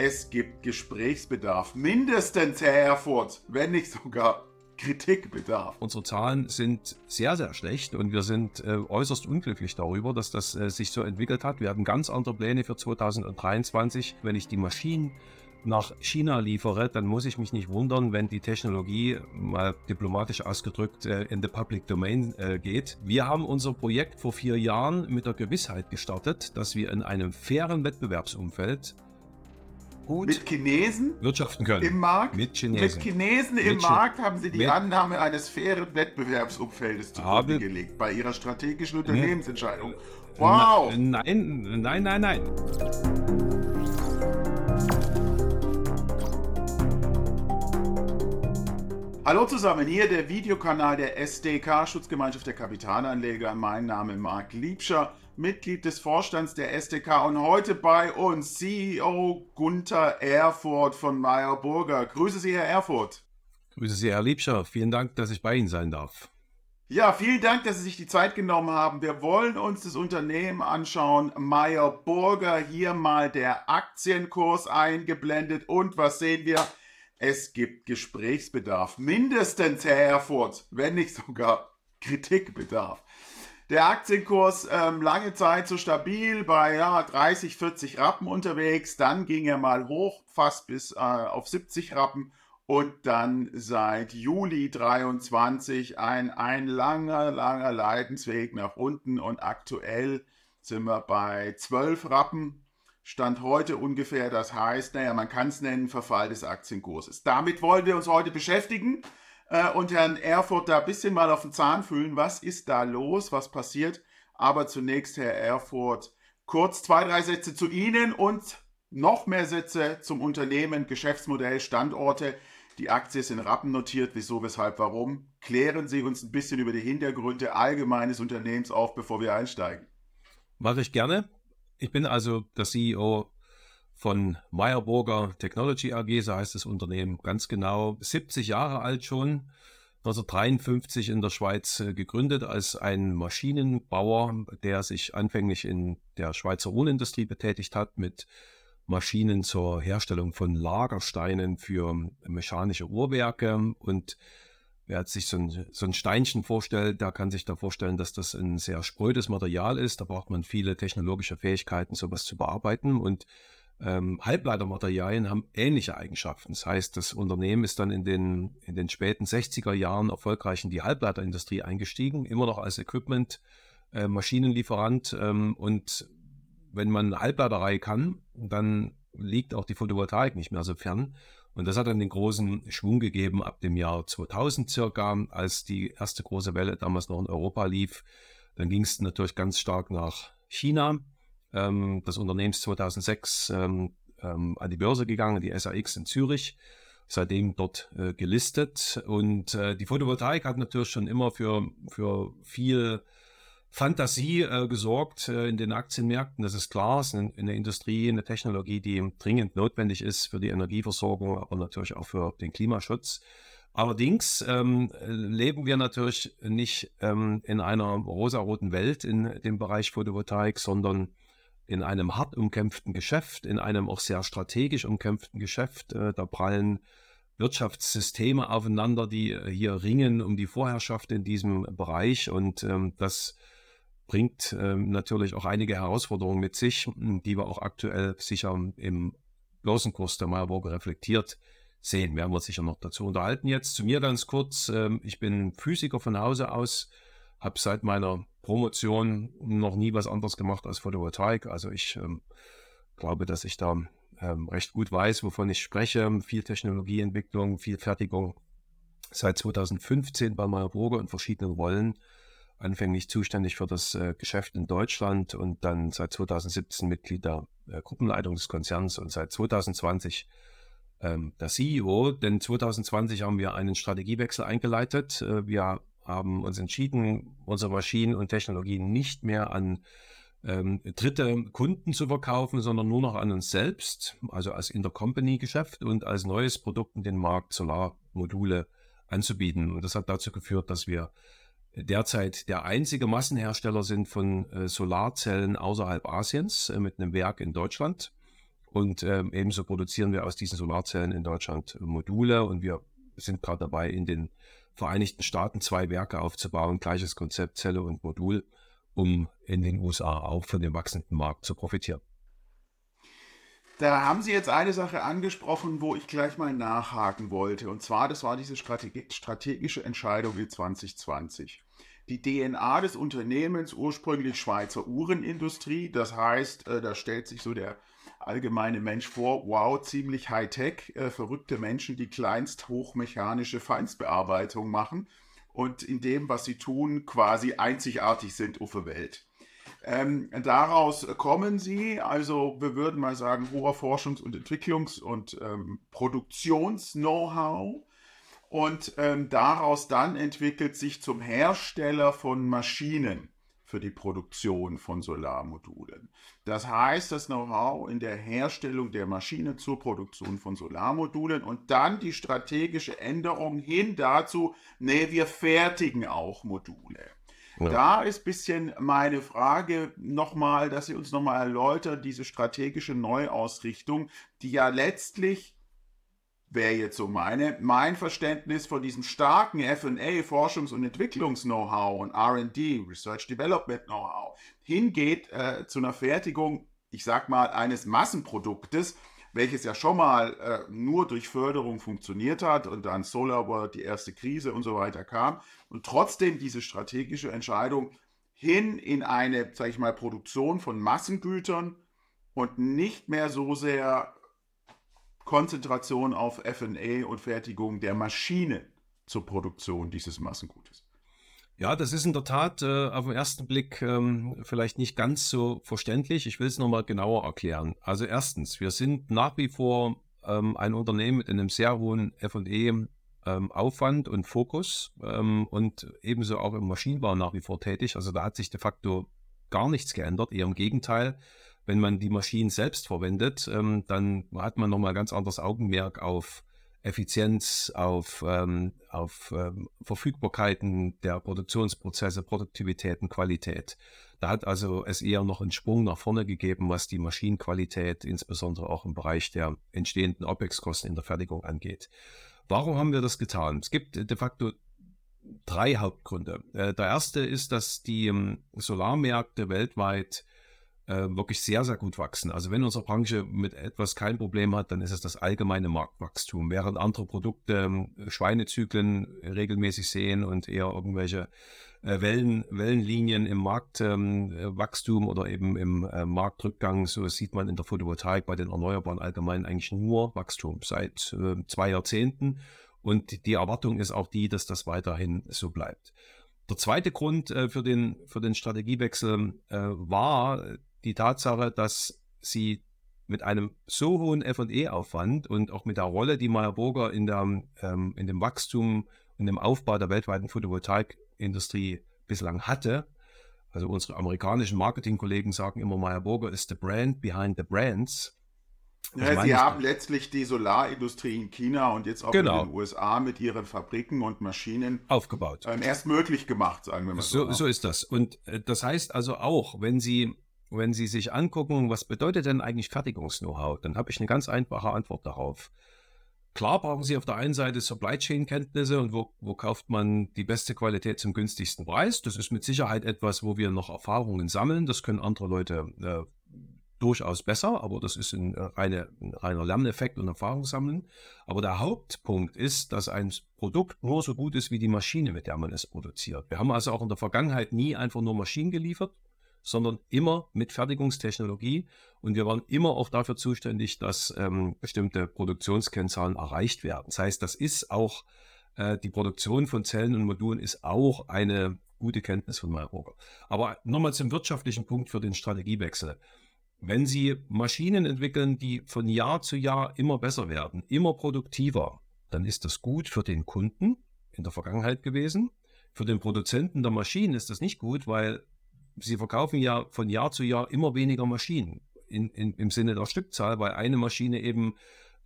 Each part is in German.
Es gibt Gesprächsbedarf. Mindestens, Herr Erfurt, wenn nicht sogar Kritikbedarf. Unsere Zahlen sind sehr, sehr schlecht und wir sind äh, äußerst unglücklich darüber, dass das äh, sich so entwickelt hat. Wir hatten ganz andere Pläne für 2023. Wenn ich die Maschinen nach China liefere, dann muss ich mich nicht wundern, wenn die Technologie mal diplomatisch ausgedrückt äh, in the public domain geht. Wir haben unser Projekt vor vier Jahren mit der Gewissheit gestartet, dass wir in einem fairen Wettbewerbsumfeld gut mit Chinesen wirtschaften können. Im Markt? Mit Chinesen. Mit Chinesen im mit Markt haben Sie die Annahme eines fairen Wettbewerbsumfeldes zugrunde gelegt bei Ihrer strategischen Unternehmensentscheidung. Wow! Nein, nein, nein, nein. Hallo zusammen, hier der Videokanal der SDK, Schutzgemeinschaft der Kapitalanleger. Mein Name ist Marc Liebscher, Mitglied des Vorstands der SDK und heute bei uns CEO Gunther Erfurt von Meyer Burger. Grüße Sie, Herr Erfurt. Grüße Sie, Herr Liebscher. Vielen Dank, dass ich bei Ihnen sein darf. Ja, vielen Dank, dass Sie sich die Zeit genommen haben. Wir wollen uns das Unternehmen anschauen. Meyer Burger, hier mal der Aktienkurs eingeblendet. Und was sehen wir? Es gibt Gesprächsbedarf. Mindestens, Herr Erfurt, wenn nicht sogar Kritikbedarf. Der Aktienkurs ähm, lange Zeit so stabil bei ja, 30, 40 Rappen unterwegs. Dann ging er mal hoch, fast bis äh, auf 70 Rappen. Und dann seit Juli 23 ein, ein langer, langer Leidensweg nach unten. Und aktuell sind wir bei 12 Rappen Stand heute ungefähr. Das heißt, naja, man kann es nennen, Verfall des Aktienkurses. Damit wollen wir uns heute beschäftigen äh, und Herrn Erfurt da ein bisschen mal auf den Zahn fühlen. Was ist da los? Was passiert? Aber zunächst, Herr Erfurt, kurz zwei, drei Sätze zu Ihnen und noch mehr Sätze zum Unternehmen, Geschäftsmodell, Standorte. Die Aktie ist in Rappen notiert. Wieso, weshalb, warum? Klären Sie uns ein bisschen über die Hintergründe allgemeines Unternehmens auf, bevor wir einsteigen. Mache ich gerne. Ich bin also der CEO von Meyerburger Technology AG, so heißt das Unternehmen ganz genau, 70 Jahre alt schon, 1953 in der Schweiz äh, gegründet als ein Maschinenbauer, der sich anfänglich in der Schweizer Wohnindustrie betätigt hat mit Maschinen zur Herstellung von Lagersteinen für mechanische Uhrwerke und Wer sich so ein, so ein Steinchen vorstellt, der kann sich da vorstellen, dass das ein sehr sprödes Material ist. Da braucht man viele technologische Fähigkeiten, sowas zu bearbeiten. Und ähm, Halbleitermaterialien haben ähnliche Eigenschaften. Das heißt, das Unternehmen ist dann in den, in den späten 60er Jahren erfolgreich in die Halbleiterindustrie eingestiegen, immer noch als Equipment, äh, Maschinenlieferant. Ähm, und wenn man Halbleiterei kann, dann liegt auch die Photovoltaik nicht mehr so fern. Und das hat dann den großen Schwung gegeben ab dem Jahr 2000 circa, als die erste große Welle damals noch in Europa lief. Dann ging es natürlich ganz stark nach China. Ähm, das Unternehmen ist 2006 ähm, ähm, an die Börse gegangen, die SAX in Zürich, seitdem dort äh, gelistet. Und äh, die Photovoltaik hat natürlich schon immer für, für viel Fantasie äh, gesorgt äh, in den Aktienmärkten. Das ist klar, es ist eine, eine, Industrie, eine Technologie, die dringend notwendig ist für die Energieversorgung, aber natürlich auch für den Klimaschutz. Allerdings ähm, leben wir natürlich nicht ähm, in einer rosaroten Welt in dem Bereich Photovoltaik, sondern in einem hart umkämpften Geschäft, in einem auch sehr strategisch umkämpften Geschäft. Äh, da prallen Wirtschaftssysteme aufeinander, die äh, hier ringen um die Vorherrschaft in diesem Bereich und ähm, das bringt ähm, natürlich auch einige Herausforderungen mit sich, die wir auch aktuell sicher im Börsenkurs der Meyerburger reflektiert sehen. Werden wir sicher noch dazu unterhalten jetzt. Zu mir ganz kurz. Ähm, ich bin Physiker von Hause aus, habe seit meiner Promotion noch nie was anderes gemacht als Photovoltaik. Also ich ähm, glaube, dass ich da ähm, recht gut weiß, wovon ich spreche. Viel Technologieentwicklung, viel Fertigung. Seit 2015 bei Meyerburger in verschiedenen Rollen anfänglich zuständig für das äh, Geschäft in Deutschland und dann seit 2017 Mitglied der äh, Gruppenleitung des Konzerns und seit 2020 ähm, der CEO. Denn 2020 haben wir einen Strategiewechsel eingeleitet. Äh, wir haben uns entschieden, unsere Maschinen und Technologien nicht mehr an ähm, dritte Kunden zu verkaufen, sondern nur noch an uns selbst, also als Intercompany-Geschäft und als neues Produkt in den Markt Solarmodule anzubieten. Und das hat dazu geführt, dass wir derzeit der einzige Massenhersteller sind von äh, Solarzellen außerhalb Asiens äh, mit einem Werk in Deutschland. Und ähm, ebenso produzieren wir aus diesen Solarzellen in Deutschland Module und wir sind gerade dabei, in den Vereinigten Staaten zwei Werke aufzubauen, gleiches Konzept, Zelle und Modul, um in den USA auch von dem wachsenden Markt zu profitieren. Da haben Sie jetzt eine Sache angesprochen, wo ich gleich mal nachhaken wollte. Und zwar, das war diese strategische Entscheidung wie 2020. Die DNA des Unternehmens, ursprünglich Schweizer Uhrenindustrie, das heißt, äh, da stellt sich so der allgemeine Mensch vor, wow, ziemlich Hightech, äh, verrückte Menschen, die kleinst hochmechanische Feinstbearbeitung machen und in dem, was sie tun, quasi einzigartig sind auf der Welt. Ähm, daraus kommen sie, also wir würden mal sagen, hoher Forschungs- und Entwicklungs- und ähm, Produktions-Know-how. Und ähm, daraus dann entwickelt sich zum Hersteller von Maschinen für die Produktion von Solarmodulen. Das heißt, das Know-how in der Herstellung der Maschine zur Produktion von Solarmodulen und dann die strategische Änderung hin dazu, nee, wir fertigen auch Module. Ja. Da ist ein bisschen meine Frage nochmal, dass Sie uns nochmal erläutern, diese strategische Neuausrichtung, die ja letztlich wäre jetzt so meine, mein Verständnis von diesem starken FA, Forschungs- und Entwicklungs-Know-how und RD, Research Development Know-how, hingeht äh, zu einer Fertigung, ich sag mal, eines Massenproduktes, welches ja schon mal äh, nur durch Förderung funktioniert hat und dann SolarWorld, die erste Krise und so weiter kam und trotzdem diese strategische Entscheidung hin in eine, sag ich mal, Produktion von Massengütern und nicht mehr so sehr Konzentration auf FA und Fertigung der Maschine zur Produktion dieses Massengutes. Ja, das ist in der Tat äh, auf den ersten Blick ähm, vielleicht nicht ganz so verständlich. Ich will es nochmal genauer erklären. Also erstens, wir sind nach wie vor ähm, ein Unternehmen mit einem sehr hohen FE ähm, und Fokus ähm, und ebenso auch im Maschinenbau nach wie vor tätig. Also da hat sich de facto gar nichts geändert, eher im Gegenteil wenn man die Maschinen selbst verwendet, ähm, dann hat man nochmal ganz anderes Augenmerk auf Effizienz, auf, ähm, auf ähm, Verfügbarkeiten der Produktionsprozesse, Produktivitäten, Qualität. Da hat also es eher noch einen Sprung nach vorne gegeben, was die Maschinenqualität, insbesondere auch im Bereich der entstehenden OPEX-Kosten in der Fertigung angeht. Warum haben wir das getan? Es gibt de facto drei Hauptgründe. Äh, der erste ist, dass die ähm, Solarmärkte weltweit äh, wirklich sehr, sehr gut wachsen. Also wenn unsere Branche mit etwas kein Problem hat, dann ist es das allgemeine Marktwachstum. Während andere Produkte äh, Schweinezyklen regelmäßig sehen und eher irgendwelche äh, Wellen, Wellenlinien im Marktwachstum ähm, oder eben im äh, Marktrückgang, so sieht man in der Photovoltaik bei den Erneuerbaren allgemein eigentlich nur Wachstum seit äh, zwei Jahrzehnten. Und die Erwartung ist auch die, dass das weiterhin so bleibt. Der zweite Grund äh, für, den, für den Strategiewechsel äh, war die Tatsache, dass sie mit einem so hohen FE-Aufwand und auch mit der Rolle, die Meyer Burger in, der, ähm, in dem Wachstum und dem Aufbau der weltweiten Photovoltaikindustrie bislang hatte, also unsere amerikanischen Marketingkollegen sagen immer, Meyer Burger ist the brand behind the brands. Ja, sie haben letztlich die Solarindustrie in China und jetzt auch genau. in den USA mit ihren Fabriken und Maschinen aufgebaut. Ähm, erst möglich gemacht, sagen wir mal so. So, so ist das. Und äh, das heißt also auch, wenn Sie wenn Sie sich angucken, was bedeutet denn eigentlich Fertigungs-Know-how, dann habe ich eine ganz einfache Antwort darauf. Klar brauchen Sie auf der einen Seite Supply Chain Kenntnisse und wo, wo kauft man die beste Qualität zum günstigsten Preis. Das ist mit Sicherheit etwas, wo wir noch Erfahrungen sammeln. Das können andere Leute äh, durchaus besser, aber das ist ein, reine, ein reiner Lerneffekt und Erfahrung sammeln. Aber der Hauptpunkt ist, dass ein Produkt nur so gut ist wie die Maschine, mit der man es produziert. Wir haben also auch in der Vergangenheit nie einfach nur Maschinen geliefert, sondern immer mit Fertigungstechnologie. Und wir waren immer auch dafür zuständig, dass ähm, bestimmte Produktionskennzahlen erreicht werden. Das heißt, das ist auch äh, die Produktion von Zellen und Modulen ist auch eine gute Kenntnis von Mayroga. Aber nochmal zum wirtschaftlichen Punkt für den Strategiewechsel. Wenn Sie Maschinen entwickeln, die von Jahr zu Jahr immer besser werden, immer produktiver, dann ist das gut für den Kunden in der Vergangenheit gewesen. Für den Produzenten der Maschinen ist das nicht gut, weil sie verkaufen ja von Jahr zu Jahr immer weniger Maschinen in, in, im Sinne der Stückzahl, weil eine Maschine eben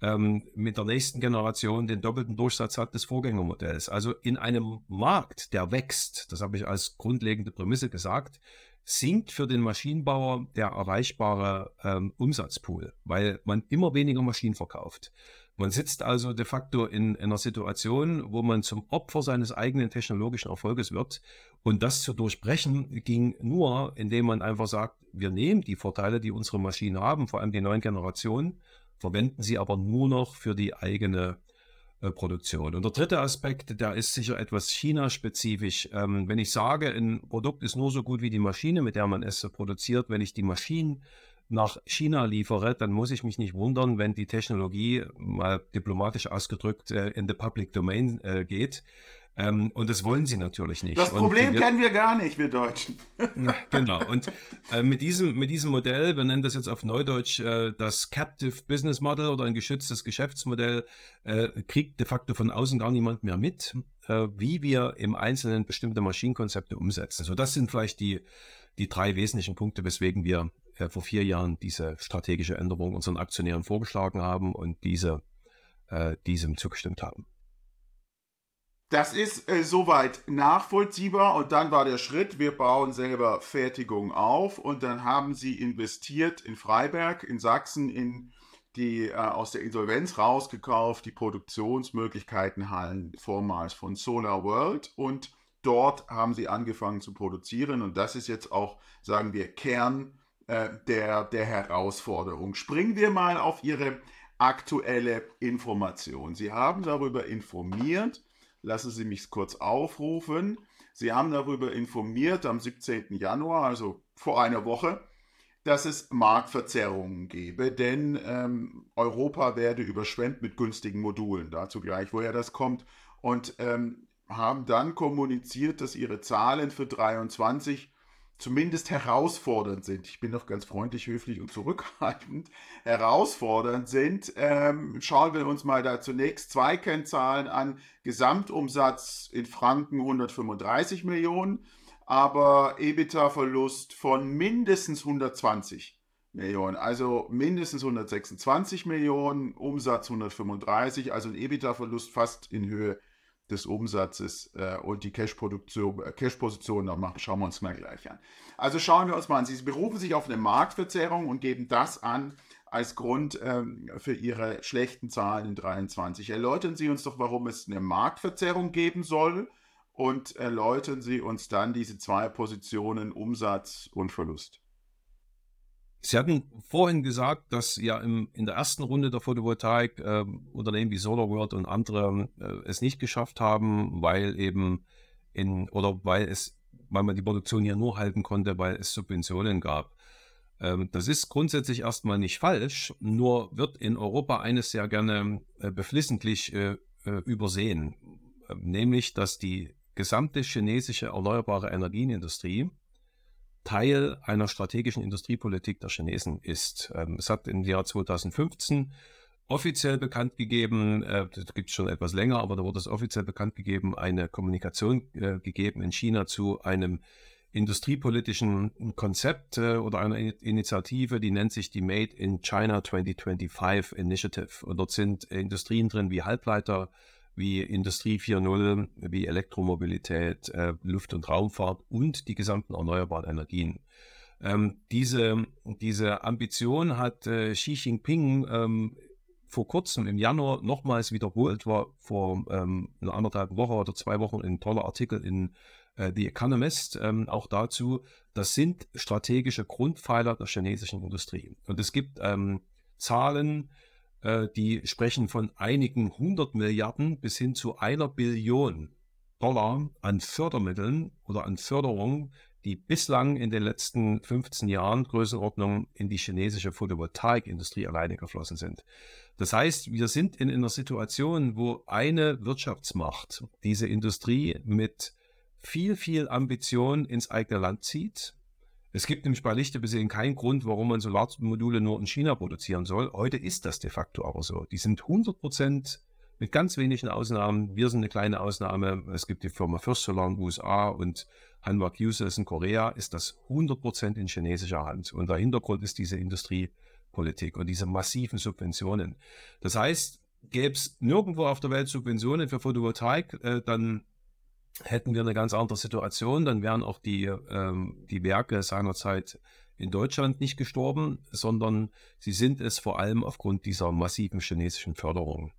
ähm, mit der nächsten Generation den doppelten Durchsatz hat des Vorgängermodells. Also in einem Markt, der wächst, das habe ich als grundlegende Prämisse gesagt, sinkt für den Maschinenbauer der erreichbare ähm, Umsatzpool, weil man immer weniger Maschinen verkauft. Man sitzt also de facto in, in einer Situation, wo man zum Opfer seines eigenen technologischen Erfolges wird. Und das zu durchbrechen ging nur, indem man einfach sagt, wir nehmen die Vorteile, die unsere Maschinen haben, vor allem die neuen Generationen, verwenden sie aber nur noch für die eigene äh, Produktion. Und der dritte Aspekt, der ist sicher etwas China-spezifisch. Ähm, wenn ich sage, ein Produkt ist nur so gut wie die Maschine, mit der man es produziert, wenn ich die Maschinen nach China liefere, dann muss ich mich nicht wundern, wenn die Technologie mal diplomatisch ausgedrückt äh, in the public domain äh, geht. Ähm, und das wollen sie natürlich nicht. Das Problem wir, kennen wir gar nicht, wir Deutschen. genau. Und äh, mit, diesem, mit diesem Modell, wir nennen das jetzt auf Neudeutsch äh, das Captive Business Model oder ein geschütztes Geschäftsmodell, äh, kriegt de facto von außen gar niemand mehr mit, äh, wie wir im Einzelnen bestimmte Maschinenkonzepte umsetzen. So, das sind vielleicht die, die drei wesentlichen Punkte, weswegen wir äh, vor vier Jahren diese strategische Änderung unseren Aktionären vorgeschlagen haben und diese äh, diesem zugestimmt haben. Das ist äh, soweit nachvollziehbar und dann war der Schritt, wir bauen selber Fertigung auf und dann haben sie investiert in Freiberg, in Sachsen, in die äh, aus der Insolvenz rausgekauft, die Produktionsmöglichkeiten Hallen vormals von Solar World und dort haben sie angefangen zu produzieren und das ist jetzt auch, sagen wir, Kern äh, der, der Herausforderung. Springen wir mal auf Ihre aktuelle Information. Sie haben darüber informiert, Lassen Sie mich kurz aufrufen. Sie haben darüber informiert am 17. Januar, also vor einer Woche, dass es Marktverzerrungen gebe, denn ähm, Europa werde überschwemmt mit günstigen Modulen. Dazu gleich, woher das kommt. Und ähm, haben dann kommuniziert, dass ihre Zahlen für 23 zumindest herausfordernd sind, ich bin doch ganz freundlich, höflich und zurückhaltend, herausfordernd sind, ähm, schauen wir uns mal da zunächst zwei Kennzahlen an. Gesamtumsatz in Franken 135 Millionen, aber EBITDA-Verlust von mindestens 120 Millionen, also mindestens 126 Millionen, Umsatz 135, also ein EBITDA-Verlust fast in Höhe des Umsatzes äh, und die äh, Cash-Position, da machen, schauen wir uns mal gleich an. Also schauen wir uns mal an. Sie berufen sich auf eine Marktverzerrung und geben das an als Grund ähm, für ihre schlechten Zahlen in 23. Erläutern Sie uns doch, warum es eine Marktverzerrung geben soll und erläutern Sie uns dann diese zwei Positionen Umsatz und Verlust. Sie hatten vorhin gesagt, dass ja im, in der ersten Runde der Photovoltaik äh, Unternehmen wie SolarWorld und andere äh, es nicht geschafft haben, weil eben in oder weil es, weil man die Produktion hier nur halten konnte, weil es Subventionen gab. Ähm, das ist grundsätzlich erstmal nicht falsch, nur wird in Europa eines sehr gerne äh, beflissentlich äh, äh, übersehen, nämlich dass die gesamte chinesische erneuerbare Energienindustrie Teil einer strategischen Industriepolitik der Chinesen ist. Ähm, es hat im Jahr 2015 offiziell bekannt gegeben, äh, das gibt es schon etwas länger, aber da wurde es offiziell bekannt gegeben, eine Kommunikation äh, gegeben in China zu einem industriepolitischen Konzept äh, oder einer Initiative, die nennt sich die Made in China 2025 Initiative. Und dort sind Industrien drin wie Halbleiter, wie Industrie 4.0, wie Elektromobilität, äh, Luft- und Raumfahrt und die gesamten erneuerbaren Energien. Ähm, diese, diese Ambition hat äh, Xi Jinping ähm, vor kurzem im Januar nochmals wiederholt, war vor ähm, einer anderthalb Woche oder zwei Wochen ein toller Artikel in äh, The Economist ähm, auch dazu. Das sind strategische Grundpfeiler der chinesischen Industrie. Und es gibt ähm, Zahlen, äh, die sprechen von einigen hundert Milliarden bis hin zu einer Billion Dollar an Fördermitteln oder an Förderungen, die bislang in den letzten 15 Jahren Größenordnung in die chinesische Photovoltaikindustrie alleine geflossen sind. Das heißt, wir sind in einer Situation, wo eine Wirtschaftsmacht diese Industrie mit viel, viel Ambition ins eigene Land zieht, es gibt nämlich bei Lichte bisher keinen Grund, warum man Solarmodule nur in China produzieren soll. Heute ist das de facto aber so. Die sind 100 Prozent mit ganz wenigen Ausnahmen. Wir sind eine kleine Ausnahme. Es gibt die Firma First Solar in den USA und Hanwha Qcells in Korea. Ist das 100 Prozent in chinesischer Hand. Und der Hintergrund ist diese Industriepolitik und diese massiven Subventionen. Das heißt, gäbe es nirgendwo auf der Welt Subventionen für Photovoltaik, äh, dann hätten wir eine ganz andere Situation. Dann wären auch die, ähm, die Werke seinerzeit in Deutschland nicht gestorben, sondern sie sind es vor allem aufgrund dieser massiven chinesischen Förderung.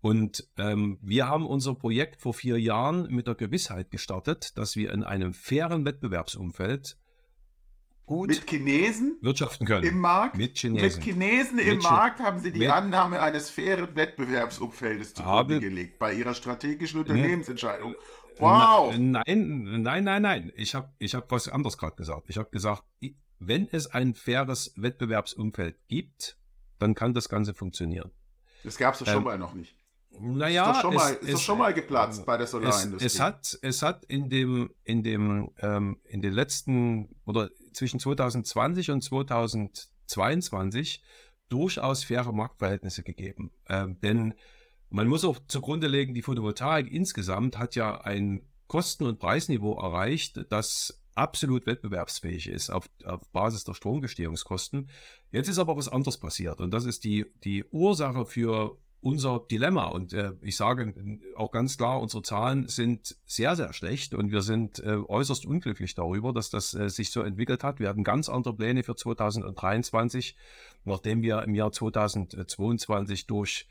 Und ähm, wir haben unser Projekt vor vier Jahren mit der Gewissheit gestartet, dass wir in einem fairen Wettbewerbsumfeld gut mit Chinesen wirtschaften können. Im Markt? Mit Chinesen. Mit Chinesen im mit Markt haben Sie die Annahme eines fairen Wettbewerbsumfeldes zugrunde gelegt bei Ihrer strategischen Unternehmensentscheidung. Wow! Nein, nein, nein, nein. Ich habe ich hab was anderes gerade gesagt. Ich habe gesagt, wenn es ein faires Wettbewerbsumfeld gibt, dann kann das Ganze funktionieren. Das gab es doch ähm, schon mal noch nicht. Naja, ist doch schon, mal, ist es, doch schon mal geplatzt bei der Solarindustrie. Es, es, hat, es hat in dem, in dem, ähm, in den letzten oder zwischen 2020 und 2022 durchaus faire Marktverhältnisse gegeben. Ähm, denn man muss auch zugrunde legen, die Photovoltaik insgesamt hat ja ein Kosten- und Preisniveau erreicht, das absolut wettbewerbsfähig ist auf, auf Basis der Stromgestehungskosten. Jetzt ist aber was anderes passiert und das ist die, die Ursache für unser Dilemma. Und äh, ich sage auch ganz klar, unsere Zahlen sind sehr, sehr schlecht und wir sind äh, äußerst unglücklich darüber, dass das äh, sich so entwickelt hat. Wir hatten ganz andere Pläne für 2023, nachdem wir im Jahr 2022 durch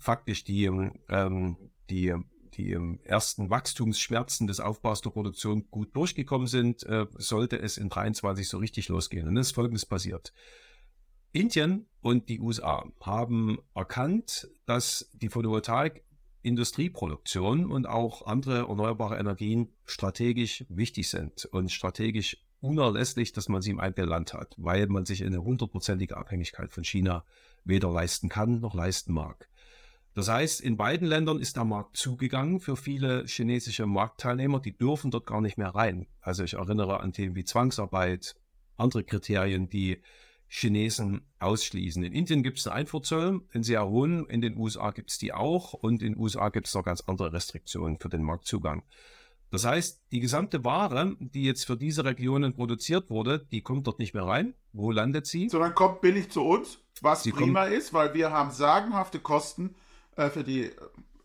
faktisch die, ähm, die die ersten Wachstumsschmerzen des Aufbaus der Produktion gut durchgekommen sind, äh, sollte es in 23 so richtig losgehen. Und es ist Folgendes passiert. Indien und die USA haben erkannt, dass die Photovoltaik Industrieproduktion und auch andere erneuerbare Energien strategisch wichtig sind und strategisch unerlässlich, dass man sie im eigenen Land hat, weil man sich eine hundertprozentige Abhängigkeit von China weder leisten kann noch leisten mag. Das heißt, in beiden Ländern ist der Markt zugegangen für viele chinesische Marktteilnehmer, die dürfen dort gar nicht mehr rein. Also ich erinnere an Themen wie Zwangsarbeit, andere Kriterien, die Chinesen ausschließen. In Indien gibt es einen Einfuhrzoll, den sehr hohen, in den USA gibt es die auch und in den USA gibt es noch ganz andere Restriktionen für den Marktzugang. Das heißt, die gesamte Ware, die jetzt für diese Regionen produziert wurde, die kommt dort nicht mehr rein. Wo landet sie? Sondern kommt billig zu uns, was sie prima ist, weil wir haben sagenhafte Kosten äh, für die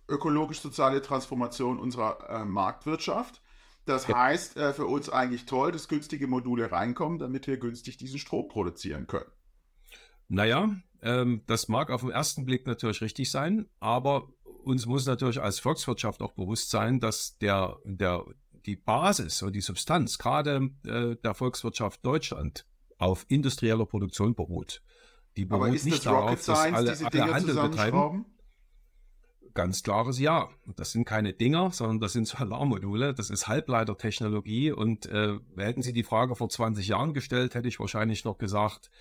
ökologisch-soziale Transformation unserer äh, Marktwirtschaft. Das ja. heißt äh, für uns eigentlich toll, dass günstige Module reinkommen, damit wir günstig diesen Strom produzieren können. Naja, ähm, das mag auf den ersten Blick natürlich richtig sein, aber uns muss natürlich als Volkswirtschaft auch bewusst sein, dass der, der, die Basis und die Substanz gerade äh, der Volkswirtschaft Deutschland auf industrieller Produktion beruht. Die beruht nicht darauf, dass alle, alle Handel betreiben. Ganz klares Ja. Das sind keine Dinger, sondern das sind Solarmodule. Das ist Halbleitertechnologie. Und äh, hätten Sie die Frage vor 20 Jahren gestellt, hätte ich wahrscheinlich noch gesagt,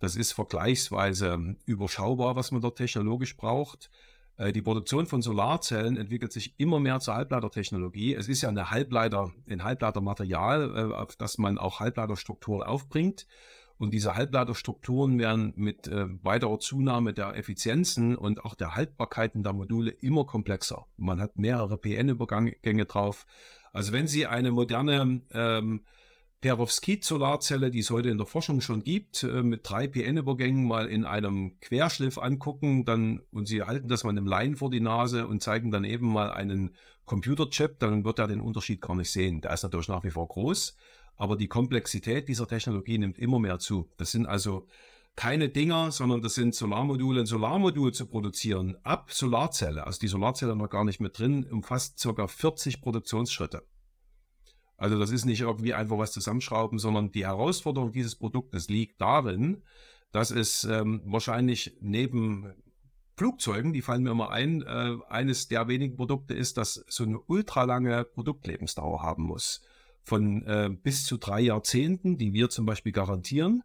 das ist vergleichsweise überschaubar, was man dort technologisch braucht. Äh, die Produktion von Solarzellen entwickelt sich immer mehr zur Halbleitertechnologie. Es ist ja eine Halbleiter, ein Halbleitermaterial, äh, auf das man auch Halbleiterstrukturen aufbringt. Und diese Halbleiterstrukturen werden mit äh, weiterer Zunahme der Effizienzen und auch der Haltbarkeiten der Module immer komplexer. Man hat mehrere PN-Übergänge drauf. Also wenn Sie eine moderne ähm, Perovskit-Solarzelle, die es heute in der Forschung schon gibt, äh, mit drei PN-Übergängen mal in einem Querschliff angucken, dann und Sie halten das mal einem Laien vor die Nase und zeigen dann eben mal einen Computerchip, dann wird er den Unterschied gar nicht sehen. Der ist natürlich nach wie vor groß, aber die Komplexität dieser Technologie nimmt immer mehr zu. Das sind also keine Dinger, sondern das sind Solarmodule. Ein Solarmodul zu produzieren ab Solarzelle, also die Solarzelle noch gar nicht mit drin, umfasst ca. 40 Produktionsschritte. Also das ist nicht irgendwie einfach was zusammenschrauben, sondern die Herausforderung dieses Produktes liegt darin, dass es ähm, wahrscheinlich neben Flugzeugen, die fallen mir immer ein, äh, eines der wenigen Produkte ist, das so eine ultralange Produktlebensdauer haben muss von äh, bis zu drei Jahrzehnten, die wir zum Beispiel garantieren.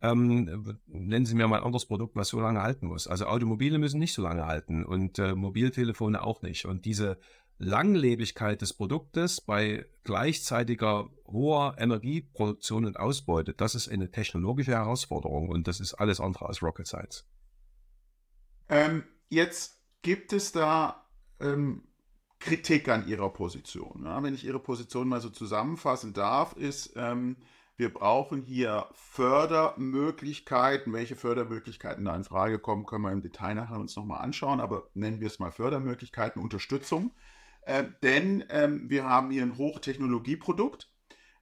Ähm, nennen Sie mir mal ein anderes Produkt, was so lange halten muss. Also Automobile müssen nicht so lange halten und äh, Mobiltelefone auch nicht. Und diese Langlebigkeit des Produktes bei gleichzeitiger hoher Energieproduktion und Ausbeute, das ist eine technologische Herausforderung und das ist alles andere als Rocket Science. Ähm, jetzt gibt es da ähm, Kritik an ihrer Position. Ja, wenn ich ihre Position mal so zusammenfassen darf, ist, ähm, wir brauchen hier Fördermöglichkeiten. Welche Fördermöglichkeiten da in Frage kommen, können wir im Detail nachher uns nochmal anschauen, aber nennen wir es mal Fördermöglichkeiten, Unterstützung äh, denn ähm, wir haben hier ein Hochtechnologieprodukt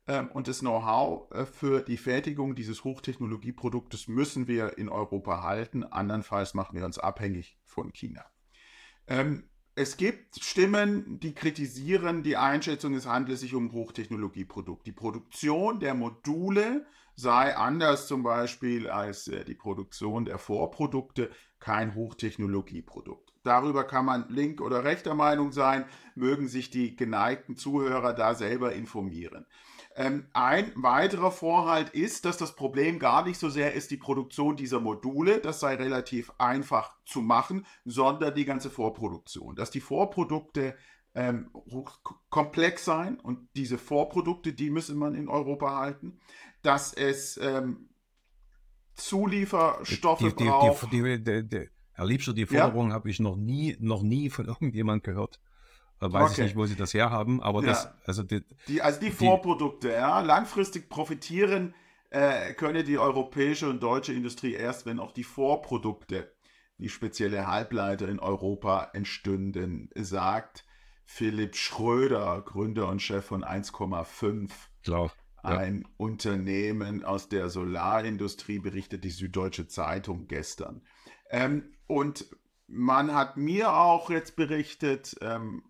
ähm, und das Know-how äh, für die Fertigung dieses Hochtechnologieproduktes müssen wir in Europa halten. Andernfalls machen wir uns abhängig von China. Ähm, es gibt Stimmen, die kritisieren die Einschätzung, es handle sich um Hochtechnologieprodukt. Die Produktion der Module sei anders zum Beispiel als äh, die Produktion der Vorprodukte kein Hochtechnologieprodukt. Darüber kann man link- oder rechter Meinung sein, mögen sich die geneigten Zuhörer da selber informieren. Ähm, ein weiterer Vorhalt ist, dass das Problem gar nicht so sehr ist die Produktion dieser Module, das sei relativ einfach zu machen, sondern die ganze Vorproduktion. Dass die Vorprodukte ähm, komplex sein und diese Vorprodukte, die müssen man in Europa halten. Dass es ähm, Zulieferstoffe die, die, braucht. Die, Herr Liebscher, die Forderung ja? habe ich noch nie, noch nie von irgendjemand gehört. Weiß okay. ich nicht, wo sie das herhaben, aber ja. das, also die, die, also die Vorprodukte, ja, langfristig profitieren äh, könne die europäische und deutsche Industrie erst, wenn auch die Vorprodukte, wie spezielle Halbleiter in Europa entstünden, sagt Philipp Schröder, Gründer und Chef von 1,5. Klar. Ein ja. Unternehmen aus der Solarindustrie, berichtet die Süddeutsche Zeitung gestern. Ähm, und man hat mir auch jetzt berichtet, ähm,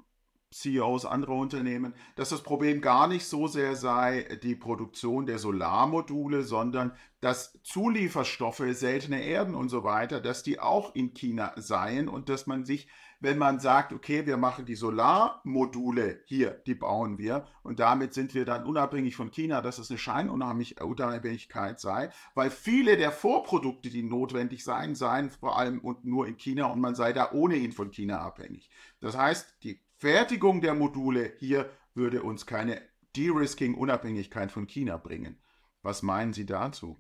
CEOs anderer Unternehmen, dass das Problem gar nicht so sehr sei die Produktion der Solarmodule, sondern dass Zulieferstoffe, seltene Erden und so weiter, dass die auch in China seien und dass man sich, wenn man sagt, okay, wir machen die Solarmodule hier, die bauen wir und damit sind wir dann unabhängig von China, dass es eine Scheinunabhängigkeit sei, weil viele der Vorprodukte, die notwendig seien, seien vor allem und nur in China und man sei da ohnehin von China abhängig. Das heißt, die Fertigung der Module hier würde uns keine De-Risking-Unabhängigkeit von China bringen. Was meinen Sie dazu?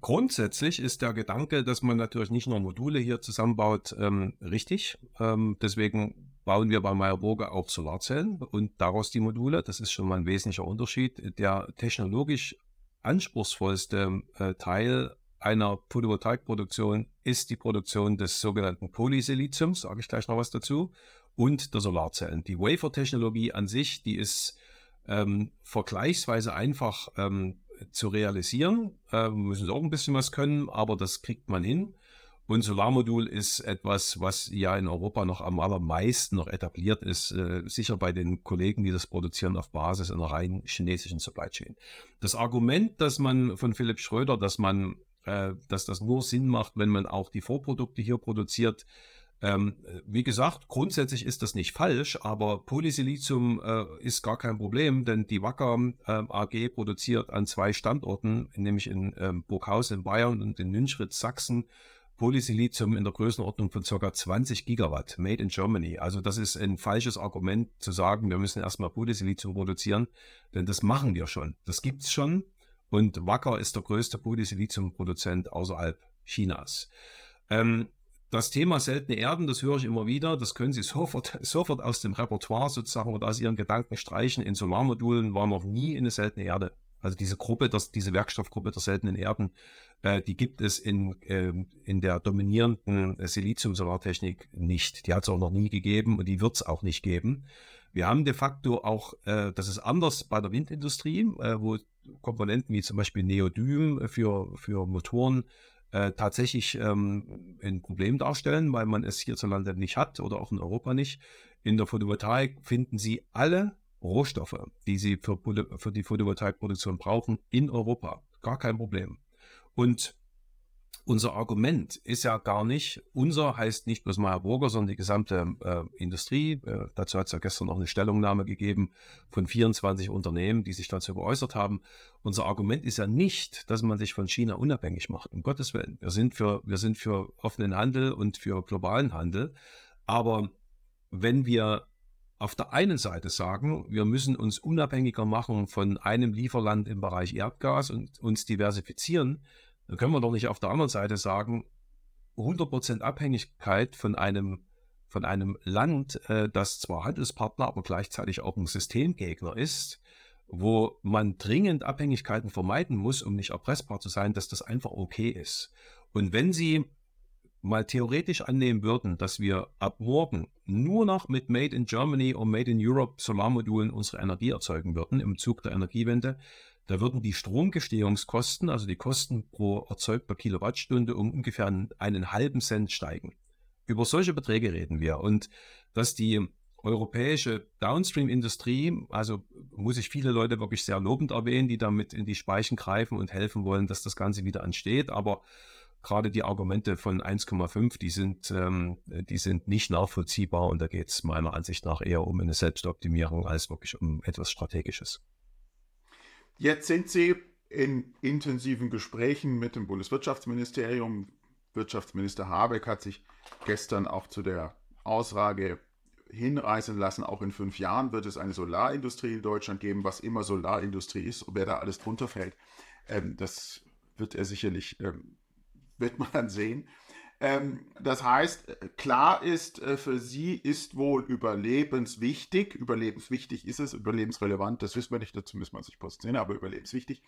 Grundsätzlich ist der Gedanke, dass man natürlich nicht nur Module hier zusammenbaut, ähm, richtig. Ähm, deswegen bauen wir bei Meyer Burger auch Solarzellen und daraus die Module. Das ist schon mal ein wesentlicher Unterschied. Der technologisch anspruchsvollste äh, Teil einer Photovoltaikproduktion ist die Produktion des sogenannten Polysiliziums, sage ich gleich noch was dazu und der Solarzellen. Die Wafer-Technologie an sich, die ist ähm, vergleichsweise einfach ähm, zu realisieren. Äh, müssen sie auch ein bisschen was können, aber das kriegt man hin. Und Solarmodul ist etwas, was ja in Europa noch am allermeisten noch etabliert ist, äh, sicher bei den Kollegen, die das produzieren auf Basis einer rein chinesischen Supply Chain. Das Argument, dass man von Philipp Schröder, dass man, äh, dass das nur Sinn macht, wenn man auch die Vorprodukte hier produziert, ähm, wie gesagt, grundsätzlich ist das nicht falsch, aber Polysilizium äh, ist gar kein Problem, denn die Wacker äh, AG produziert an zwei Standorten, nämlich in ähm, Burghausen in Bayern und in Nünschritz, Sachsen, Polysilizium in der Größenordnung von ca. 20 Gigawatt, made in Germany. Also das ist ein falsches Argument zu sagen, wir müssen erstmal Polysilizium produzieren, denn das machen wir schon. Das gibt es schon und Wacker ist der größte Polysilizium-Produzent außerhalb Chinas. Ähm, das Thema seltene Erden, das höre ich immer wieder, das können Sie sofort, sofort aus dem Repertoire sozusagen oder aus Ihren Gedanken streichen. In Solarmodulen war noch nie eine seltene Erde. Also diese Gruppe, das, diese Werkstoffgruppe der seltenen Erden, äh, die gibt es in, äh, in der dominierenden Silizium-Solartechnik nicht. Die hat es auch noch nie gegeben und die wird es auch nicht geben. Wir haben de facto auch, äh, das ist anders bei der Windindustrie, äh, wo Komponenten wie zum Beispiel Neodym für, für Motoren äh, tatsächlich ähm, ein Problem darstellen, weil man es hierzulande nicht hat oder auch in Europa nicht. In der Photovoltaik finden Sie alle Rohstoffe, die Sie für, für die Photovoltaikproduktion brauchen, in Europa. Gar kein Problem. Und unser Argument ist ja gar nicht, unser heißt nicht bloß Meyer Burger, sondern die gesamte äh, Industrie. Äh, dazu hat es ja gestern noch eine Stellungnahme gegeben von 24 Unternehmen, die sich dazu geäußert haben. Unser Argument ist ja nicht, dass man sich von China unabhängig macht, um Gottes Willen. Wir sind für, wir sind für offenen Handel und für globalen Handel. Aber wenn wir auf der einen Seite sagen, wir müssen uns unabhängiger machen von einem Lieferland im Bereich Erdgas und uns diversifizieren, dann können wir doch nicht auf der anderen Seite sagen, 100% Abhängigkeit von einem, von einem Land, äh, das zwar Handelspartner, aber gleichzeitig auch ein Systemgegner ist, wo man dringend Abhängigkeiten vermeiden muss, um nicht erpressbar zu sein, dass das einfach okay ist. Und wenn Sie mal theoretisch annehmen würden, dass wir ab morgen nur noch mit Made in Germany und Made in Europe Solarmodulen unsere Energie erzeugen würden im Zug der Energiewende, da würden die Stromgestehungskosten, also die Kosten pro erzeugter Kilowattstunde, um ungefähr einen halben Cent steigen. Über solche Beträge reden wir. Und dass die europäische Downstream-Industrie, also muss ich viele Leute wirklich sehr lobend erwähnen, die damit in die Speichen greifen und helfen wollen, dass das Ganze wieder entsteht. Aber gerade die Argumente von 1,5, die sind, ähm, die sind nicht nachvollziehbar und da geht es meiner Ansicht nach eher um eine Selbstoptimierung als wirklich um etwas Strategisches. Jetzt sind Sie in intensiven Gesprächen mit dem Bundeswirtschaftsministerium. Wirtschaftsminister Habeck hat sich gestern auch zu der Aussage hinreißen lassen, auch in fünf Jahren wird es eine Solarindustrie in Deutschland geben, was immer Solarindustrie ist wer da alles drunter fällt. Ähm, das wird er sicherlich ähm, wird man dann sehen. Ähm, das heißt, klar ist, äh, für sie ist wohl überlebenswichtig, überlebenswichtig ist es, überlebensrelevant, das wissen wir nicht, dazu müssen wir sich positionieren, aber überlebenswichtig,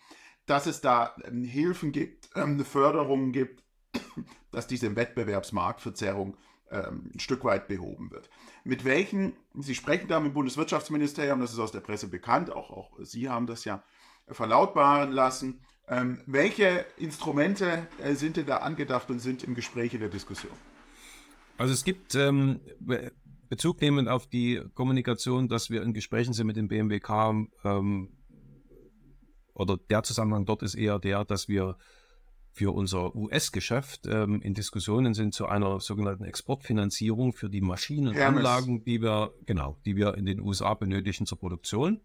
dass es da ähm, Hilfen gibt, ähm, Förderungen gibt, dass diese Wettbewerbsmarktverzerrung ein Stück weit behoben wird. Mit welchen, Sie sprechen da mit dem Bundeswirtschaftsministerium, das ist aus der Presse bekannt, auch, auch Sie haben das ja verlautbaren lassen, ähm, welche Instrumente äh, sind denn da angedacht und sind im Gespräch in der Diskussion? Also es gibt ähm, Bezug nehmend auf die Kommunikation, dass wir in Gesprächen sind mit dem BMWK ähm, oder der Zusammenhang dort ist eher der, dass wir für unser US-Geschäft ähm, in Diskussionen sind zu einer sogenannten Exportfinanzierung für die Maschinen und Anlagen, die wir genau, die wir in den USA benötigen zur Produktion.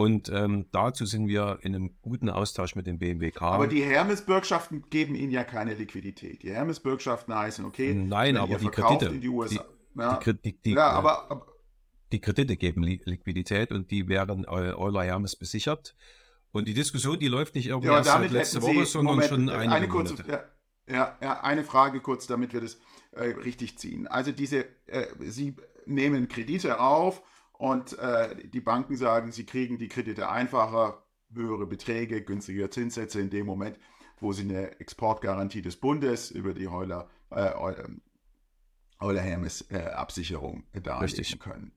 Und ähm, dazu sind wir in einem guten Austausch mit dem BMWK. Aber die Hermes-Bürgschaften geben Ihnen ja keine Liquidität. Die Hermes-Bürgschaften heißen, okay, nein, aber die Kredite, die USA. Die, ja, die, die, ja, aber, aber, die Kredite geben Li Liquidität und die werden Euler Hermes besichert. Und die Diskussion, die läuft nicht irgendwie ja, erst seit letzte Woche, sondern Moment, schon einige eine kurze, ja, ja, ja, eine Frage kurz, damit wir das äh, richtig ziehen. Also diese, äh, Sie nehmen Kredite auf und äh, die Banken sagen, sie kriegen die Kredite einfacher, höhere Beträge, günstigere Zinssätze in dem Moment, wo sie eine Exportgarantie des Bundes über die Heuler, äh, Euler Hermes äh, Absicherung darlegen können.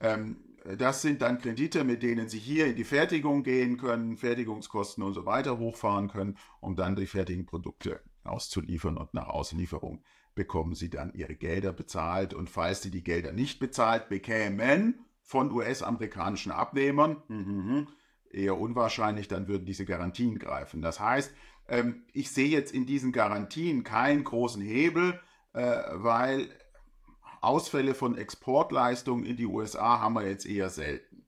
Ähm, das sind dann Kredite, mit denen Sie hier in die Fertigung gehen können, Fertigungskosten und so weiter hochfahren können, um dann die fertigen Produkte auszuliefern und nach Auslieferung bekommen Sie dann Ihre Gelder bezahlt. Und falls Sie die Gelder nicht bezahlt bekämen, von US-amerikanischen Abnehmern. Mhm, eher unwahrscheinlich, dann würden diese Garantien greifen. Das heißt, ähm, ich sehe jetzt in diesen Garantien keinen großen Hebel, äh, weil Ausfälle von Exportleistungen in die USA haben wir jetzt eher selten.